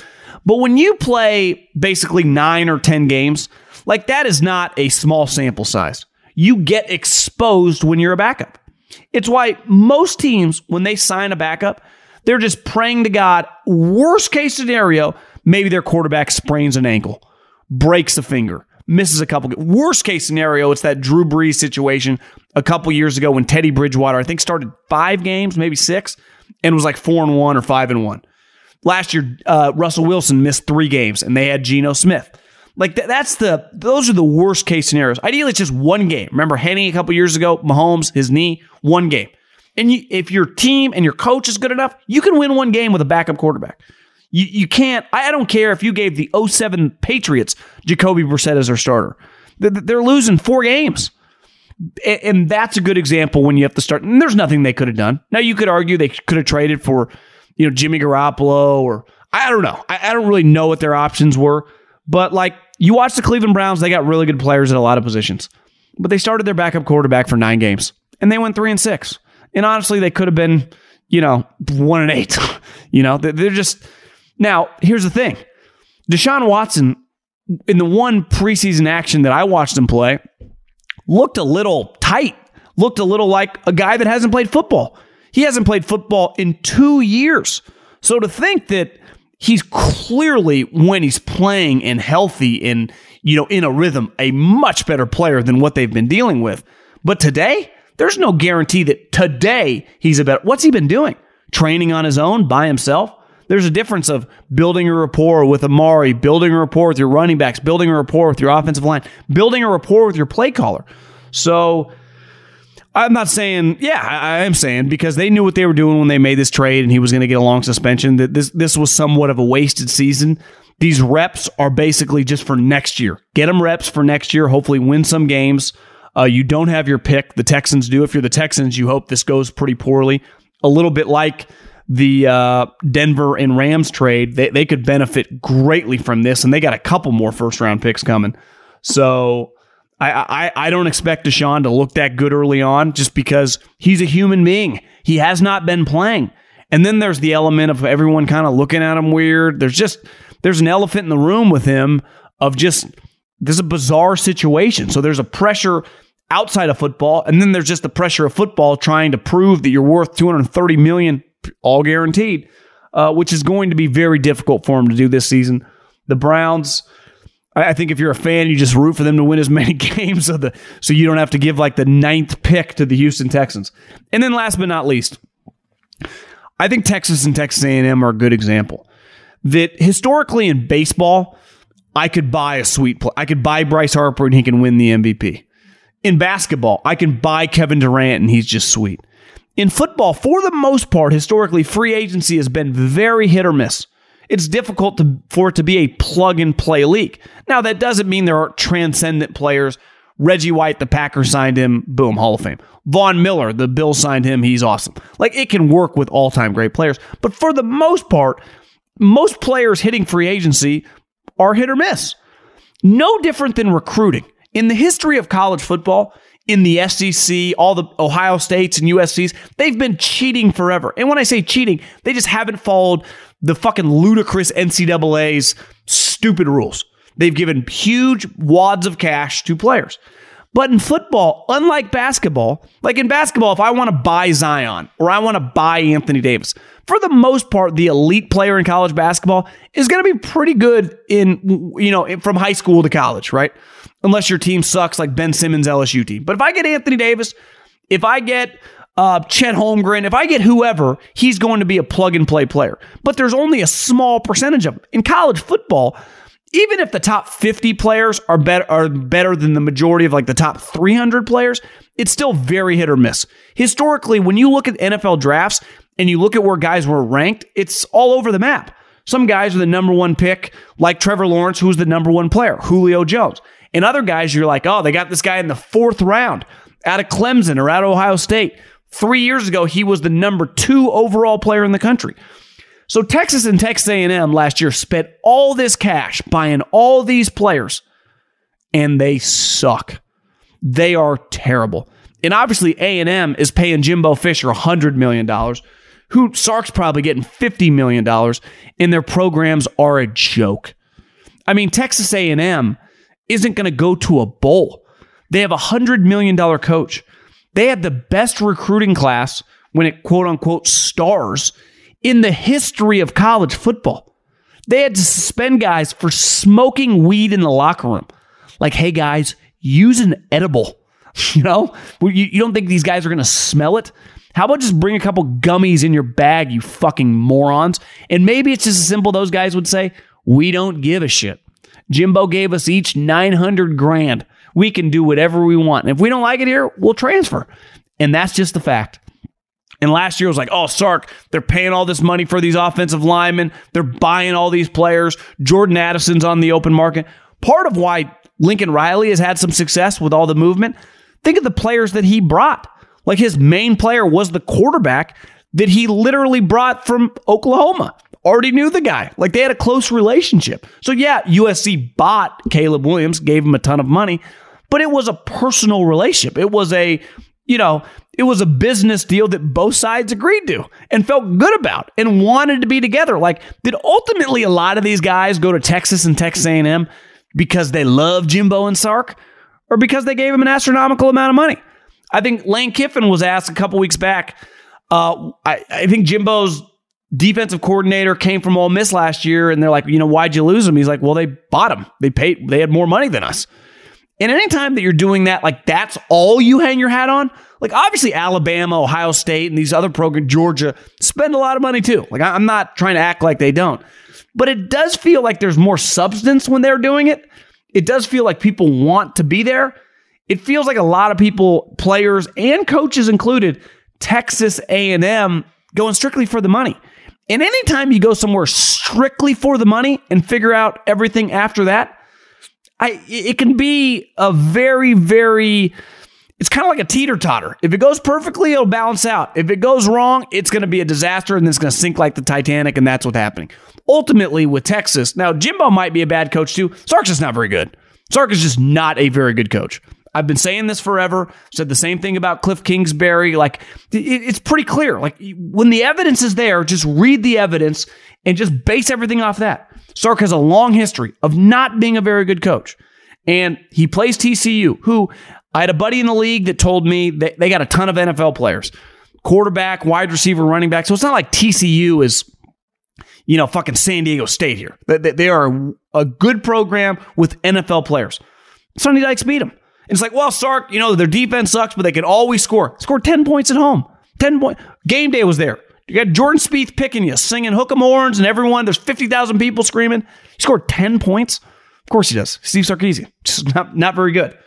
But when you play basically nine or 10 games, like that is not a small sample size. You get exposed when you're a backup. It's why most teams, when they sign a backup, they're just praying to God, worst case scenario, maybe their quarterback sprains an ankle, breaks a finger, misses a couple. Worst case scenario, it's that Drew Brees situation a couple years ago when Teddy Bridgewater, I think, started five games, maybe six, and was like four and one or five and one. Last year, uh, Russell Wilson missed three games, and they had Geno Smith. Like th- that's the those are the worst case scenarios. Ideally, it's just one game. Remember Henne a couple years ago, Mahomes, his knee, one game. And you, if your team and your coach is good enough, you can win one game with a backup quarterback. You, you can't, I don't care if you gave the 07 Patriots Jacoby Brissett as their starter. They're losing four games. And that's a good example when you have to start. And there's nothing they could have done. Now, you could argue they could have traded for, you know, Jimmy Garoppolo or I don't know. I, I don't really know what their options were. But like you watch the Cleveland Browns, they got really good players at a lot of positions. But they started their backup quarterback for nine games and they went three and six. And honestly, they could have been, you know, one and eight. you know, they're just now, here's the thing Deshaun Watson, in the one preseason action that I watched him play, looked a little tight, looked a little like a guy that hasn't played football. He hasn't played football in two years. So to think that he's clearly, when he's playing and healthy and, you know, in a rhythm, a much better player than what they've been dealing with. But today, there's no guarantee that today he's a better. What's he been doing? Training on his own by himself? There's a difference of building a rapport with Amari, building a rapport with your running backs, building a rapport with your offensive line, building a rapport with your play caller. So I'm not saying, yeah, I, am saying because they knew what they were doing when they made this trade and he was going to get a long suspension, that this, this was somewhat of a wasted season. These reps are basically just for next year. Get them reps for next year, hopefully win some games. Uh, you don't have your pick. The Texans do. If you're the Texans, you hope this goes pretty poorly. A little bit like the uh, Denver and Rams trade, they, they could benefit greatly from this, and they got a couple more first round picks coming. So I, I, I don't expect Deshaun to look that good early on just because he's a human being. He has not been playing. And then there's the element of everyone kind of looking at him weird. There's just there's an elephant in the room with him of just there's a bizarre situation. So there's a pressure outside of football, and then there's just the pressure of football trying to prove that you're worth 230 million all guaranteed. uh, which is going to be very difficult for him to do this season. The Browns, I think if you're a fan, you just root for them to win as many games so the so you don't have to give like the ninth pick to the Houston Texans. And then last but not least, I think Texas and Texas A&M are a good example. That historically in baseball, I could buy a sweet play. I could buy Bryce Harper and he can win the MVP. In basketball, I can buy Kevin Durant and he's just sweet. In football, for the most part, historically, free agency has been very hit or miss. It's difficult to, for it to be a plug and play league. Now, that doesn't mean there aren't transcendent players. Reggie White, the Packers signed him, boom, Hall of Fame. Von Miller, the Bills signed him, he's awesome. Like it can work with all time great players. But for the most part, most players hitting free agency are hit or miss. No different than recruiting. In the history of college football, in the SEC, all the Ohio States and USC's, they've been cheating forever. And when I say cheating, they just haven't followed the fucking ludicrous NCAA's stupid rules. They've given huge wads of cash to players. But in football, unlike basketball, like in basketball, if I want to buy Zion or I want to buy Anthony Davis, for the most part, the elite player in college basketball is going to be pretty good in, you know, from high school to college, right? Unless your team sucks like Ben Simmons' LSU team. But if I get Anthony Davis, if I get uh, Chet Holmgren, if I get whoever, he's going to be a plug and play player. But there's only a small percentage of them. In college football, even if the top 50 players are better are better than the majority of like the top 300 players, it's still very hit or miss. Historically, when you look at NFL drafts and you look at where guys were ranked, it's all over the map. Some guys are the number one pick, like Trevor Lawrence, who's the number one player, Julio Jones. And other guys, you're like, oh, they got this guy in the fourth round out of Clemson or out of Ohio State. Three years ago, he was the number two overall player in the country. So Texas and Texas A&M last year spent all this cash buying all these players and they suck. They are terrible. And obviously A&M is paying Jimbo Fisher $100 million, who Sark's probably getting $50 million, and their programs are a joke. I mean, Texas A&M isn't going to go to a bowl. They have a $100 million coach. They had the best recruiting class when it quote unquote stars in the history of college football. They had to suspend guys for smoking weed in the locker room. Like, hey guys, use an edible. You know, you, don't think these guys are going to smell it? How about just bring a couple gummies in your bag, you fucking morons? And maybe it's just as simple those guys would say, we don't give a shit. Jimbo gave us each 900 grand. We can do whatever we want. And if we don't like it here, we'll transfer. And that's just the fact. And last year was like, oh, Sark, they're paying all this money for these offensive linemen. They're buying all these players. Jordan Addison's on the open market. Part of why Lincoln Riley has had some success with all the movement, think of the players that he brought. Like his main player was the quarterback that he literally brought from Oklahoma. Already knew the guy. Like they had a close relationship. So, yeah, USC bought Caleb Williams, gave him a ton of money, but it was a personal relationship. It was a, you know, it was a business deal that both sides agreed to and felt good about and wanted to be together. Like, did ultimately a lot of these guys go to Texas and Texas A&M because they love Jimbo and Sark, or because they gave him an astronomical amount of money? I think Lane Kiffin was asked a couple weeks back. Uh, I, I think Jimbo's defensive coordinator came from Ole Miss last year, and they're like, you know, why'd you lose him? He's like, well, they bought him. They paid. They had more money than us. And anytime that you're doing that, like that's all you hang your hat on. Like obviously Alabama, Ohio State, and these other programs, Georgia, spend a lot of money too. Like I'm not trying to act like they don't, but it does feel like there's more substance when they're doing it. It does feel like people want to be there. It feels like a lot of people, players and coaches included, Texas A&M going strictly for the money. And anytime you go somewhere strictly for the money and figure out everything after that, I it can be a very very it's kind of like a teeter totter. If it goes perfectly, it'll balance out. If it goes wrong, it's going to be a disaster and it's going to sink like the Titanic, and that's what's happening. Ultimately, with Texas, now Jimbo might be a bad coach too. Sark's just not very good. Sark is just not a very good coach. I've been saying this forever. Said the same thing about Cliff Kingsbury. Like it's pretty clear. Like when the evidence is there, just read the evidence and just base everything off that. Sark has a long history of not being a very good coach. And he plays TCU, who I had a buddy in the league that told me that they got a ton of NFL players quarterback, wide receiver, running back. So it's not like TCU is you know, fucking San Diego State here. They, are a good program with NFL players. Sonny Dykes beat them. It's like, well, Sark, you know, their defense sucks, but they can always score. Score 10 points at home. 10 point. Game day was there. You got Jordan Spieth picking you, singing hook 'em horns, and everyone, there's 50,000 people screaming. He scored 10 points. Of course he does. Steve Sarkisian, just not, not very good.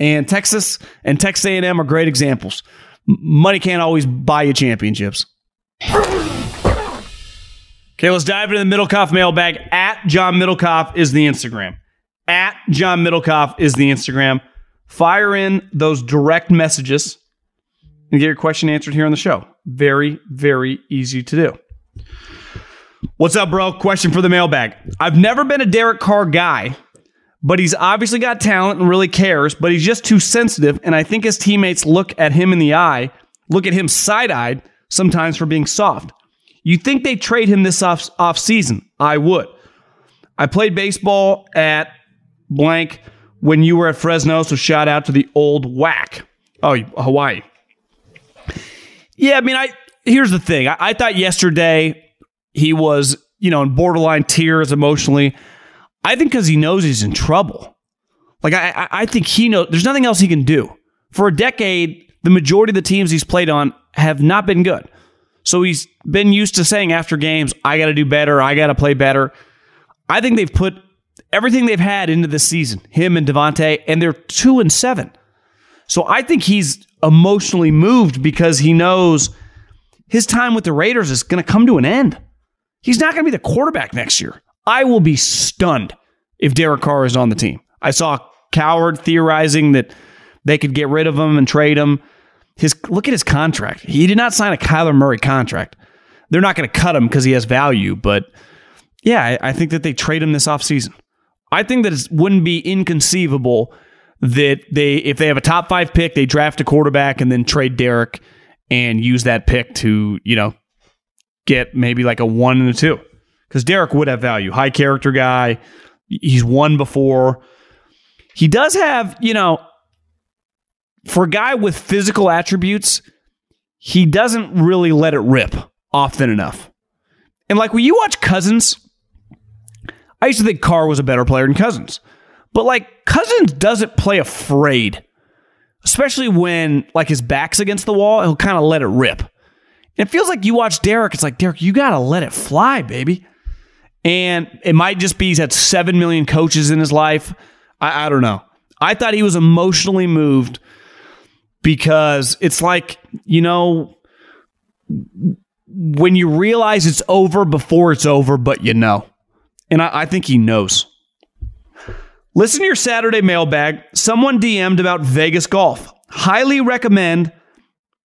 And Texas and Texas A&M are great examples. Money can't always buy you championships. Okay, let's dive into the Middlekauff mailbag. At John Middlekauff is the Instagram. At John Middlekauff is the Instagram. Fire in those direct messages and get your question answered here on the show. Very, very easy to do. What's up, bro? Question for the mailbag. I've never been a Derek Carr guy, but he's obviously got talent and really cares, but he's just too sensitive. And I think his teammates look at him in the eye, look at him side eyed sometimes for being soft. You think they trade him this off, off season? I would. I played baseball at blank when you were at Fresno, so shout out to the old WAC. Oh, Hawaii. Yeah, I mean, I here's the thing. I, I thought yesterday he was, you know, in borderline tears emotionally. I think because he knows he's in trouble. Like I, I think he knows there's nothing else he can do. For a decade, the majority of the teams he's played on have not been good. So he's been used to saying after games, I got to do better. I got to play better. I think they've put everything they've had into this season, him and Davante, and they're two and seven. So I think he's emotionally moved because he knows his time with the Raiders is going to come to an end. He's not going to be the quarterback next year. I will be stunned if Derek Carr is on the team. I saw Cowherd theorizing that they could get rid of him and trade him. His look at his contract. He did not sign a Kyler Murray contract. They're not going to cut him because he has value, but yeah, I, I, think that they trade him this offseason. I think that it wouldn't be inconceivable that they if they have a top five pick, they draft a quarterback and then trade Derek and use that pick to, you know, get maybe like a one and a two. Because Derek would have value. High character guy. He's won before. He does have, you know, for a guy with physical attributes, he doesn't really let it rip often enough. And like when you watch Cousins, I used to think Carr was a better player than Cousins. But like Cousins doesn't play afraid, especially when like his back's against the wall, he'll kind of let it rip. And it feels like you watch Derek, it's like, Derek, you got to let it fly, baby. And it might just be he's had 7 million coaches in his life. I, I don't know. I thought he was emotionally moved because it's like, you know, when you realize it's over before it's over, but you know. And I, I think he knows. Listen to your Saturday mailbag. Someone DM'd about Vegas golf. Highly recommend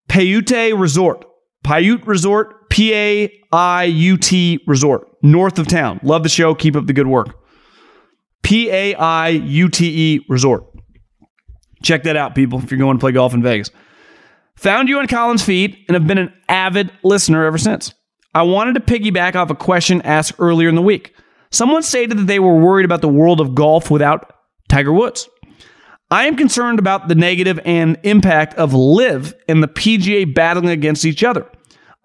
Paiute Resort. Paiute Resort, P A I U T Resort, north of town. Love the show. Keep up the good work. P A I U T E Resort. Check that out, people, if you're going to play golf in Vegas. Found you on Colin's feed and have been an avid listener ever since. I wanted to piggyback off a question asked earlier in the week. Someone stated that they were worried about the world of golf without Tiger Woods. I am concerned about the negative and impact of LIV and the PGA battling against each other.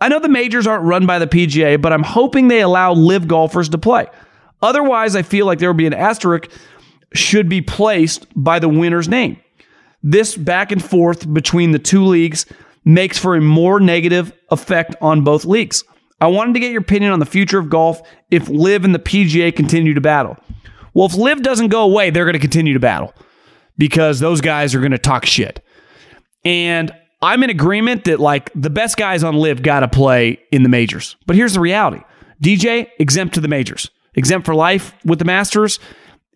I know the majors aren't run by the PGA, but I'm hoping they allow LIV golfers to play. Otherwise, I feel like there would be an asterisk should be placed by the winner's name. This back and forth between the two leagues makes for a more negative effect on both leagues. I wanted to get your opinion on the future of golf if LIV and the PGA continue to battle. Well, if LIV doesn't go away, they're going to continue to battle because those guys are going to talk shit. And I'm in agreement that like the best guys on LIV got to play in the majors. But here's the reality. DJ exempt to the majors. Exempt for life with the Masters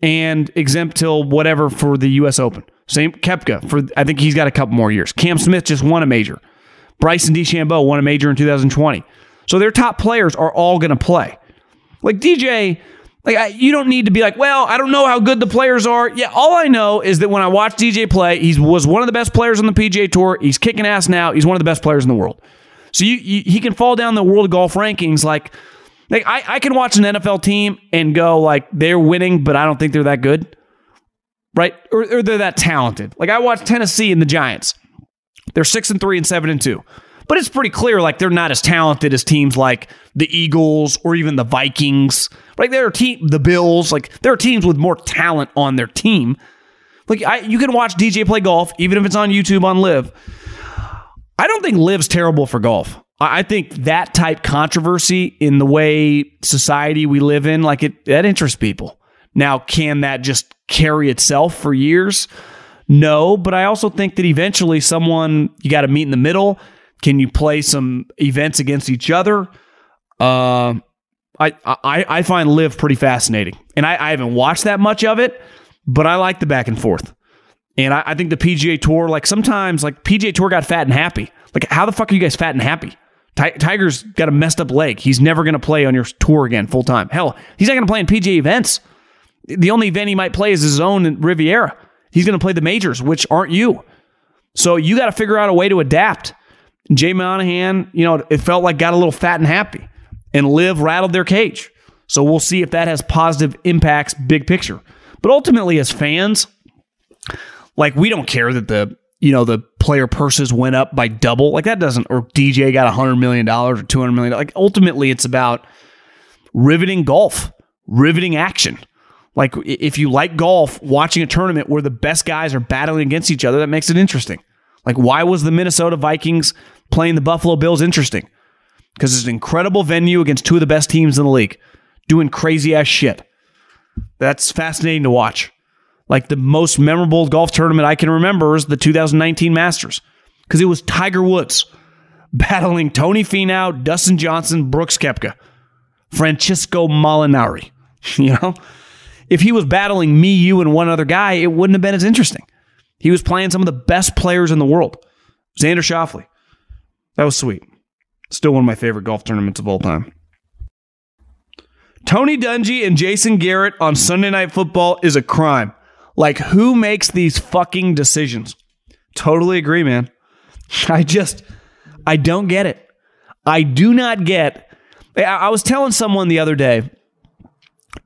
and exempt till whatever for the US Open. Same Koepka for I think he's got a couple more years. Cam Smith just won a major. Bryson DeChambeau won a major in 2020. So their top players are all going to play. Like DJ, like I, you don't need to be like, well, I don't know how good the players are. Yeah, all I know is that when I watched DJ play, he was one of the best players on the PGA Tour. He's kicking ass now. He's one of the best players in the world. So you, you he can fall down the world golf rankings like like I, I can watch an NFL team and go like they're winning, but I don't think they're that good right? Or, or they're that talented. Like I watch Tennessee and the Giants. They're six and three and seven and two. But it's pretty clear like they're not as talented as teams like the Eagles or even the Vikings. Like there are team the Bills, like there are teams with more talent on their team. Like I, you can watch DJ play golf even if it's on YouTube on LIV. I don't think LIV's terrible for golf. I think that type controversy in the way society we live in, like it, that interests people. Now, can that just carry itself for years? No, but I also think that eventually someone you got to meet in the middle. Can you play some events against each other? Uh, I, I I find LIV pretty fascinating, and I, I haven't watched that much of it, but I like the back and forth. And I, I think the PGA Tour, like sometimes, like PGA Tour got fat and happy. Like, how the fuck are you guys fat and happy? Tiger's got a messed up leg. He's never going to play on your tour again full time. Hell, he's not going to play in PGA events. The only event he might play is his own in Riviera. He's going to play the majors, which aren't you. So you got to figure out a way to adapt. Jay Monahan, you know, it felt like got a little fat and happy, and LIV rattled their cage. So we'll see if that has positive impacts, big picture. But ultimately, as fans, like we don't care that the you know the player purses went up by double. Like that doesn't, or DJ got a hundred million dollars or two hundred million. Like ultimately, it's about riveting golf, riveting action. Like if you like golf, watching a tournament where the best guys are battling against each other, that makes it interesting. Like why was the Minnesota Vikings playing the Buffalo Bills interesting? Because it's an incredible venue against two of the best teams in the league, doing crazy ass shit. That's fascinating to watch. Like the most memorable golf tournament I can remember is the 2019 Masters because it was Tiger Woods battling Tony Finau, Dustin Johnson, Brooks Koepka, Francesco Molinari. You know, if he was battling me, you, and one other guy, it wouldn't have been as interesting. He was playing some of the best players in the world. Xander Schauffele. That was sweet. Still one of my favorite golf tournaments of all time. Tony Dungy and Jason Garrett on Sunday Night Football is a crime. Like, who makes these fucking decisions? Totally agree, man. I just, I don't get it. I do not get. I was telling someone the other day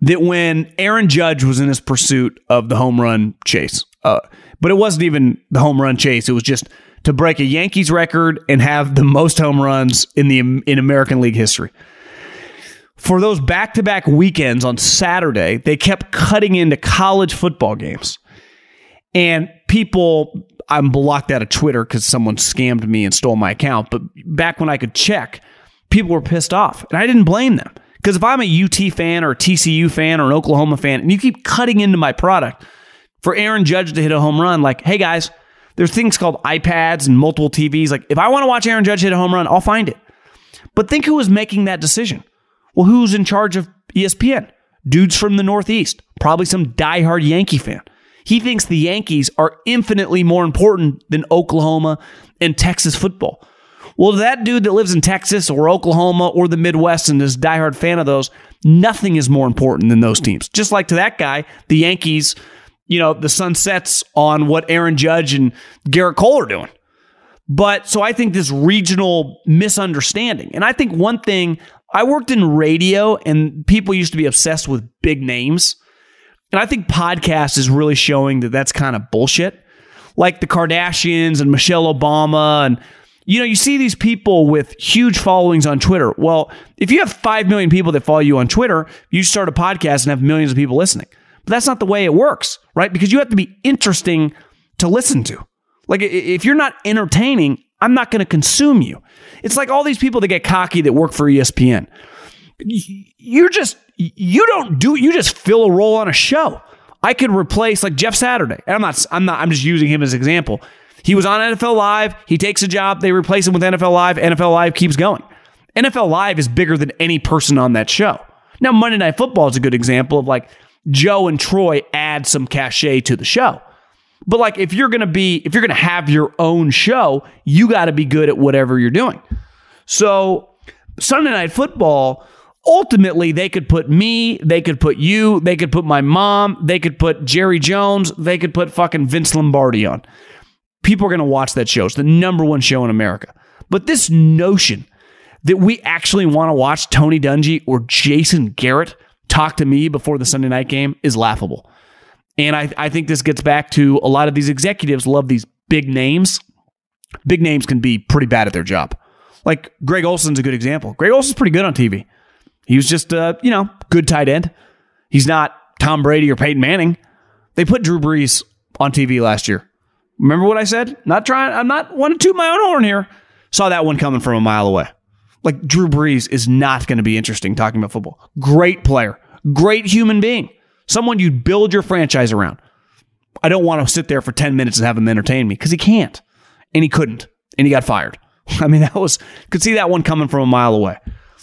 that when Aaron Judge was in his pursuit of the home run chase, uh, but it wasn't even the home run chase. It was just to break a Yankees record and have the most home runs in the in American League history for those back to back weekends on Saturday, they kept cutting into college football games. And people, I'm blocked out of Twitter because someone scammed me and stole my account. But back when I could check, people were pissed off. And I didn't blame them. Because if I'm a UT fan or a TCU fan or an Oklahoma fan, and you keep cutting into my product for Aaron Judge to hit a home run, like, hey guys, there's things called iPads and multiple TVs. Like, if I want to watch Aaron Judge hit a home run, I'll find it. But think who was making that decision. Well, who's in charge of ESPN? Dudes from the Northeast, probably some diehard Yankee fan. He thinks the Yankees are infinitely more important than Oklahoma and Texas football. Well, that dude that lives in Texas or Oklahoma or the Midwest and is a diehard fan of those, nothing is more important than those teams. Just like to that guy, the Yankees, you know, the sun sets on what Aaron Judge and Gerrit Cole are doing. But so I think this regional misunderstanding. And I think one thing I worked in radio and people used to be obsessed with big names. And I think podcast is really showing that that's kind of bullshit. Like the Kardashians and Michelle Obama and you know, you see these people with huge followings on Twitter. Well, if you have 5 million people that follow you on Twitter, you start a podcast and have millions of people listening. But that's not the way it works, right? Because you have to be interesting to listen to. Like if you're not entertaining, I'm not going to consume you. It's like all these people that get cocky that work for ESPN. You're just, you don't do, you just fill a role on a show. I could replace like Jeff Saturday. And I'm not, I'm not, I'm just using him as an example. He was on NFL Live. He takes a job. They replace him with NFL Live. NFL Live keeps going. NFL Live is bigger than any person on that show. Now, Monday Night Football is a good example of like Joe and Troy add some cachet to the show. But like if you're going to be if you're going to have your own show, you got to be good at whatever you're doing. So Sunday night football ultimately they could put me, they could put you, they could put my mom, they could put Jerry Jones, they could put fucking Vince Lombardi on. People are going to watch that show. It's the number one show in America. But this notion that we actually want to watch Tony Dungy or Jason Garrett talk to me before the Sunday night game is laughable. And I, I think this gets back to a lot of these executives love these big names. Big names can be pretty bad at their job. Like Greg Olsen's a good example. Greg Olsen's pretty good on TV. He was just, uh, you know, good tight end. He's not Tom Brady or Peyton Manning. They put Drew Brees on TV last year. Remember what I said? Not trying. I'm not one to toot my own horn here. Saw that one coming from a mile away. Like Drew Brees is not going to be interesting talking about football. Great player, great human being, someone you'd build your franchise around. I don't want to sit there for 10 minutes and have him entertain me because he can't. And he couldn't. And he got fired. I mean, that was, could see that one coming from a mile away.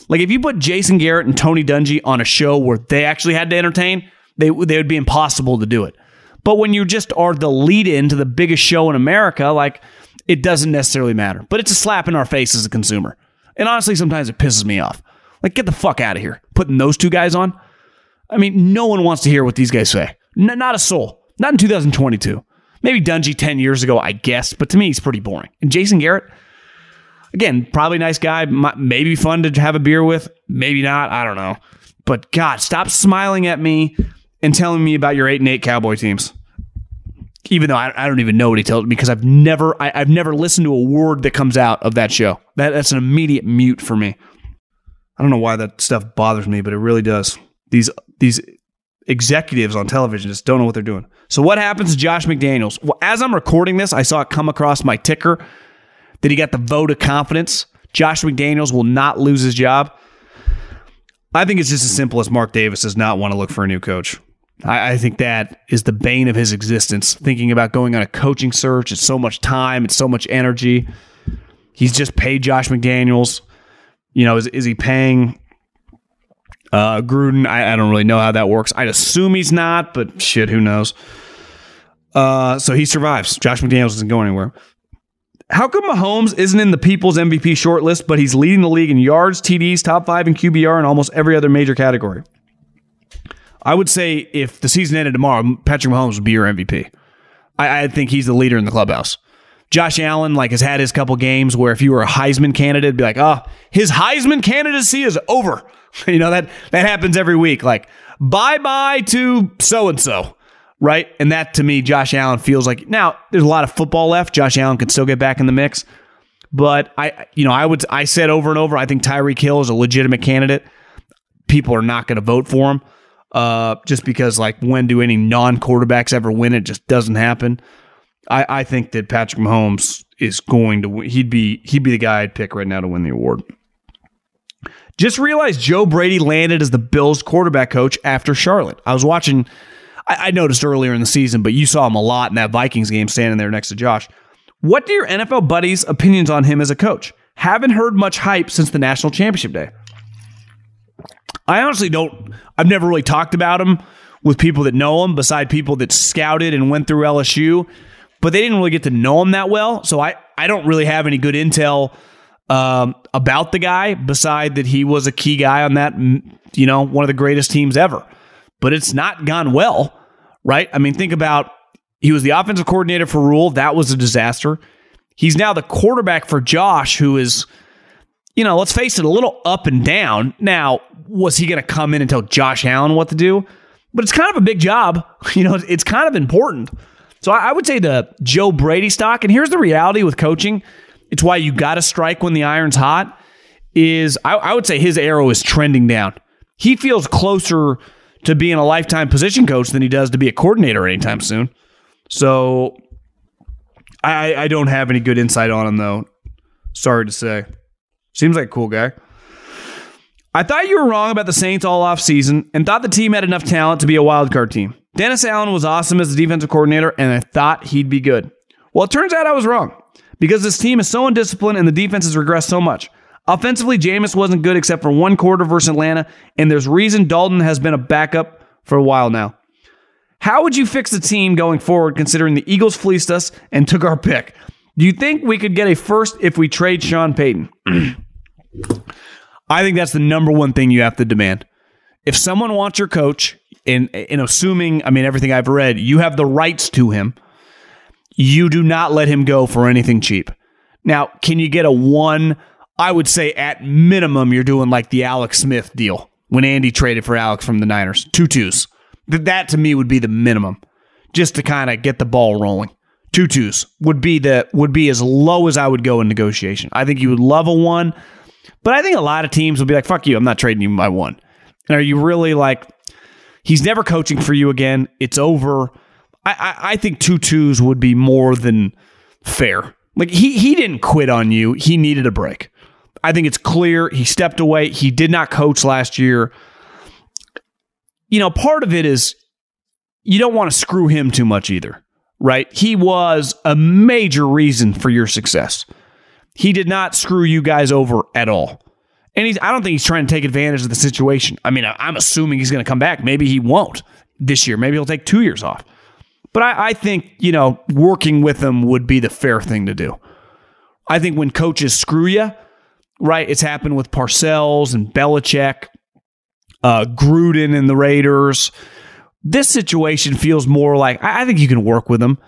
Like if you put Jason Garrett and Tony Dungy on a show where they actually had to entertain, they, they would be impossible to do it. But when you just are the lead in to the biggest show in America, like it doesn't necessarily matter. But it's a slap in our face as a consumer. And honestly, sometimes it pisses me off. Like, get the fuck out of here. Putting those two guys on. I mean, no one wants to hear what these guys say. N- not a soul. Not in 2022. Maybe Dungy 10 years ago, I guess, but to me, he's pretty boring. And Jason Garrett, again, probably nice guy, maybe fun to have a beer with, maybe not, I don't know. But God, stop smiling at me and telling me about your 8 and 8 Cowboy teams. Even though I, I don't even know what he tells me because I've never I, have never listened to a word that comes out of that show. That, that's an immediate mute for me. I don't know why that stuff bothers me, but it really does. These these executives on television just don't know what they're doing. So what happens to Josh McDaniels? Well, as I'm recording this, I saw it come across my ticker that he got the vote of confidence. Josh McDaniels will not lose his job. I think it's just as simple as Mark Davis does not want to look for a new coach. I, I think that is the bane of his existence. Thinking about going on a coaching search, it's so much time, it's so much energy. He's just paid Josh McDaniels. You know, is, is he paying uh, Gruden, I, I, don't really know how that works. I'd assume he's not, but shit, who knows? Uh, so he survives. Josh McDaniels doesn't go anywhere. How come Mahomes isn't in the people's MVP shortlist, but he's leading the league in yards, TDs, top five in QBR, and almost every other major category? I would say if the season ended tomorrow, Patrick Mahomes would be your MVP. I, I think he's the leader in the clubhouse. Josh Allen like has had his couple games where if you were a Heisman candidate, it'd be like, oh, his Heisman candidacy is over. you know that that happens every week. Like bye bye to so and so, right? And that to me, Josh Allen feels like now there's a lot of football left. Josh Allen could still get back in the mix, but I, you know, I would I said over and over, I think Tyreek Hill is a legitimate candidate. People are not going to vote for him. Uh, just because, like, when do any non quarterbacks ever win? It just doesn't happen. I, I think that Patrick Mahomes is going to win. He'd be he'd be the guy I'd pick right now to win the award. Just realized Joe Brady landed as the Bills quarterback coach after Charlotte. I was watching. I, I noticed earlier in the season, but you saw him a lot in that Vikings game, standing there next to Josh. What do your NFL buddies' opinions on him as a coach? Haven't heard much hype since the national championship day. I honestly don't. I've never really talked about him with people that know him, beside people that scouted and went through LSU but they didn't really get to know him that well. So I, I don't really have any good intel um, about the guy, beside that he was a key guy on that, you know, one of the greatest teams ever. But it's not gone well, right? I mean, think about he was the offensive coordinator for Rhule. That was a disaster. He's now the quarterback for Josh, who is, you know, let's face it, a little up and down. Now, was he going to come in and tell Josh Allen what to do? But it's kind of a big job. You know, it's kind of important. So I would say the Joe Brady stock, and here's the reality with coaching. It's why you got to strike when the iron's hot. Is I, I would say his arrow is trending down. He feels closer to being a lifetime position coach than he does to be a coordinator anytime soon. So I, I don't have any good insight on him though. Sorry to say. Seems like a cool guy. I thought you were wrong about the Saints all off season and thought the team had enough talent to be a wild card team. Dennis Allen was awesome as the defensive coordinator, and I thought he'd be good. Well, it turns out I was wrong because this team is so undisciplined and the defense has regressed so much. Offensively, Jameis wasn't good except for one quarter versus Atlanta, and there's reason Dalton has been a backup for a while now. How would you fix the team going forward considering the Eagles fleeced us and took our pick? Do you think we could get a first if we trade Sean Payton? I think that's the number one thing you have to demand. If someone wants your coach, in in assuming, I mean, everything I've read, you have the rights to him. You do not let him go for anything cheap. Now, can you get a one? I would say at minimum, you're doing like the Alex Smith deal when Andy traded for Alex from the Niners, two twos. That to me would be the minimum, just to kind of get the ball rolling. Two twos would be the would be as low as I would go in negotiation. I think you would love a one, but I think a lot of teams will be like, "Fuck you, I'm not trading you my one." And are you really like? He's never coaching for you again. It's over. I, I, I think two twos would be more than fair. Like he he didn't quit on you. He needed a break. I think it's clear he stepped away. He did not coach last year. You know, part of it is you don't want to screw him too much either, right? He was a major reason for your success. He did not screw you guys over at all. And he's, I don't think he's trying to take advantage of the situation. I mean, I'm assuming he's going to come back. Maybe he won't this year. Maybe he'll take two years off. But I, I think, you know, working with him would be the fair thing to do. I think when coaches screw you, right, it's happened with Parcells and Belichick, uh, Gruden and the Raiders. This situation feels more like I, I think you can work with them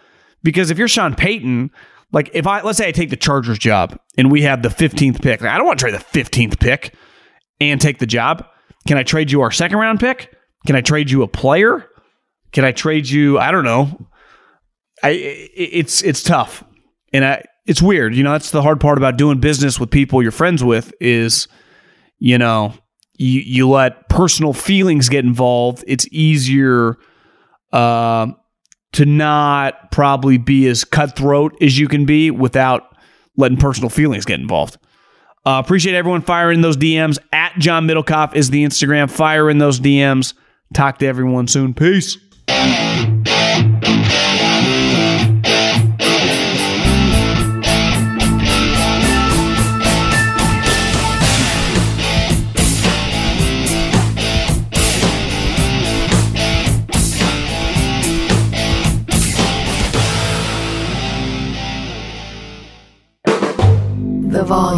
because if you're Sean Payton, like if I let's say I take the Chargers job and we have the 15th pick, like, I don't want to trade the 15th pick and take the job. Can I trade you our second round pick? Can I trade you a player? Can I trade you? I don't know. I it's it's tough, and I it's weird. You know, that's the hard part about doing business with people you're friends with is, you know, you you let personal feelings get involved. It's easier uh, to not probably be as cutthroat as you can be without letting personal feelings get involved. Uh, appreciate everyone firing those DMs. At John Middlekauff is the Instagram. Fire in those DMs. Talk to everyone soon. Peace.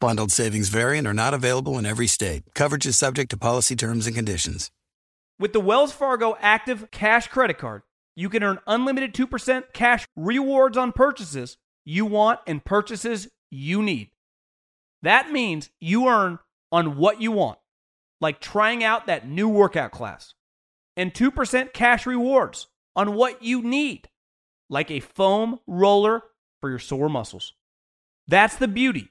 Bundled savings variant are not available in every state. Coverage is subject to policy terms and conditions. With the Wells Fargo Active Cash Credit Card, you can earn unlimited 2% cash rewards on purchases you want and purchases you need. That means you earn on what you want, like trying out that new workout class, and 2% cash rewards on what you need, like a foam roller for your sore muscles. That's the beauty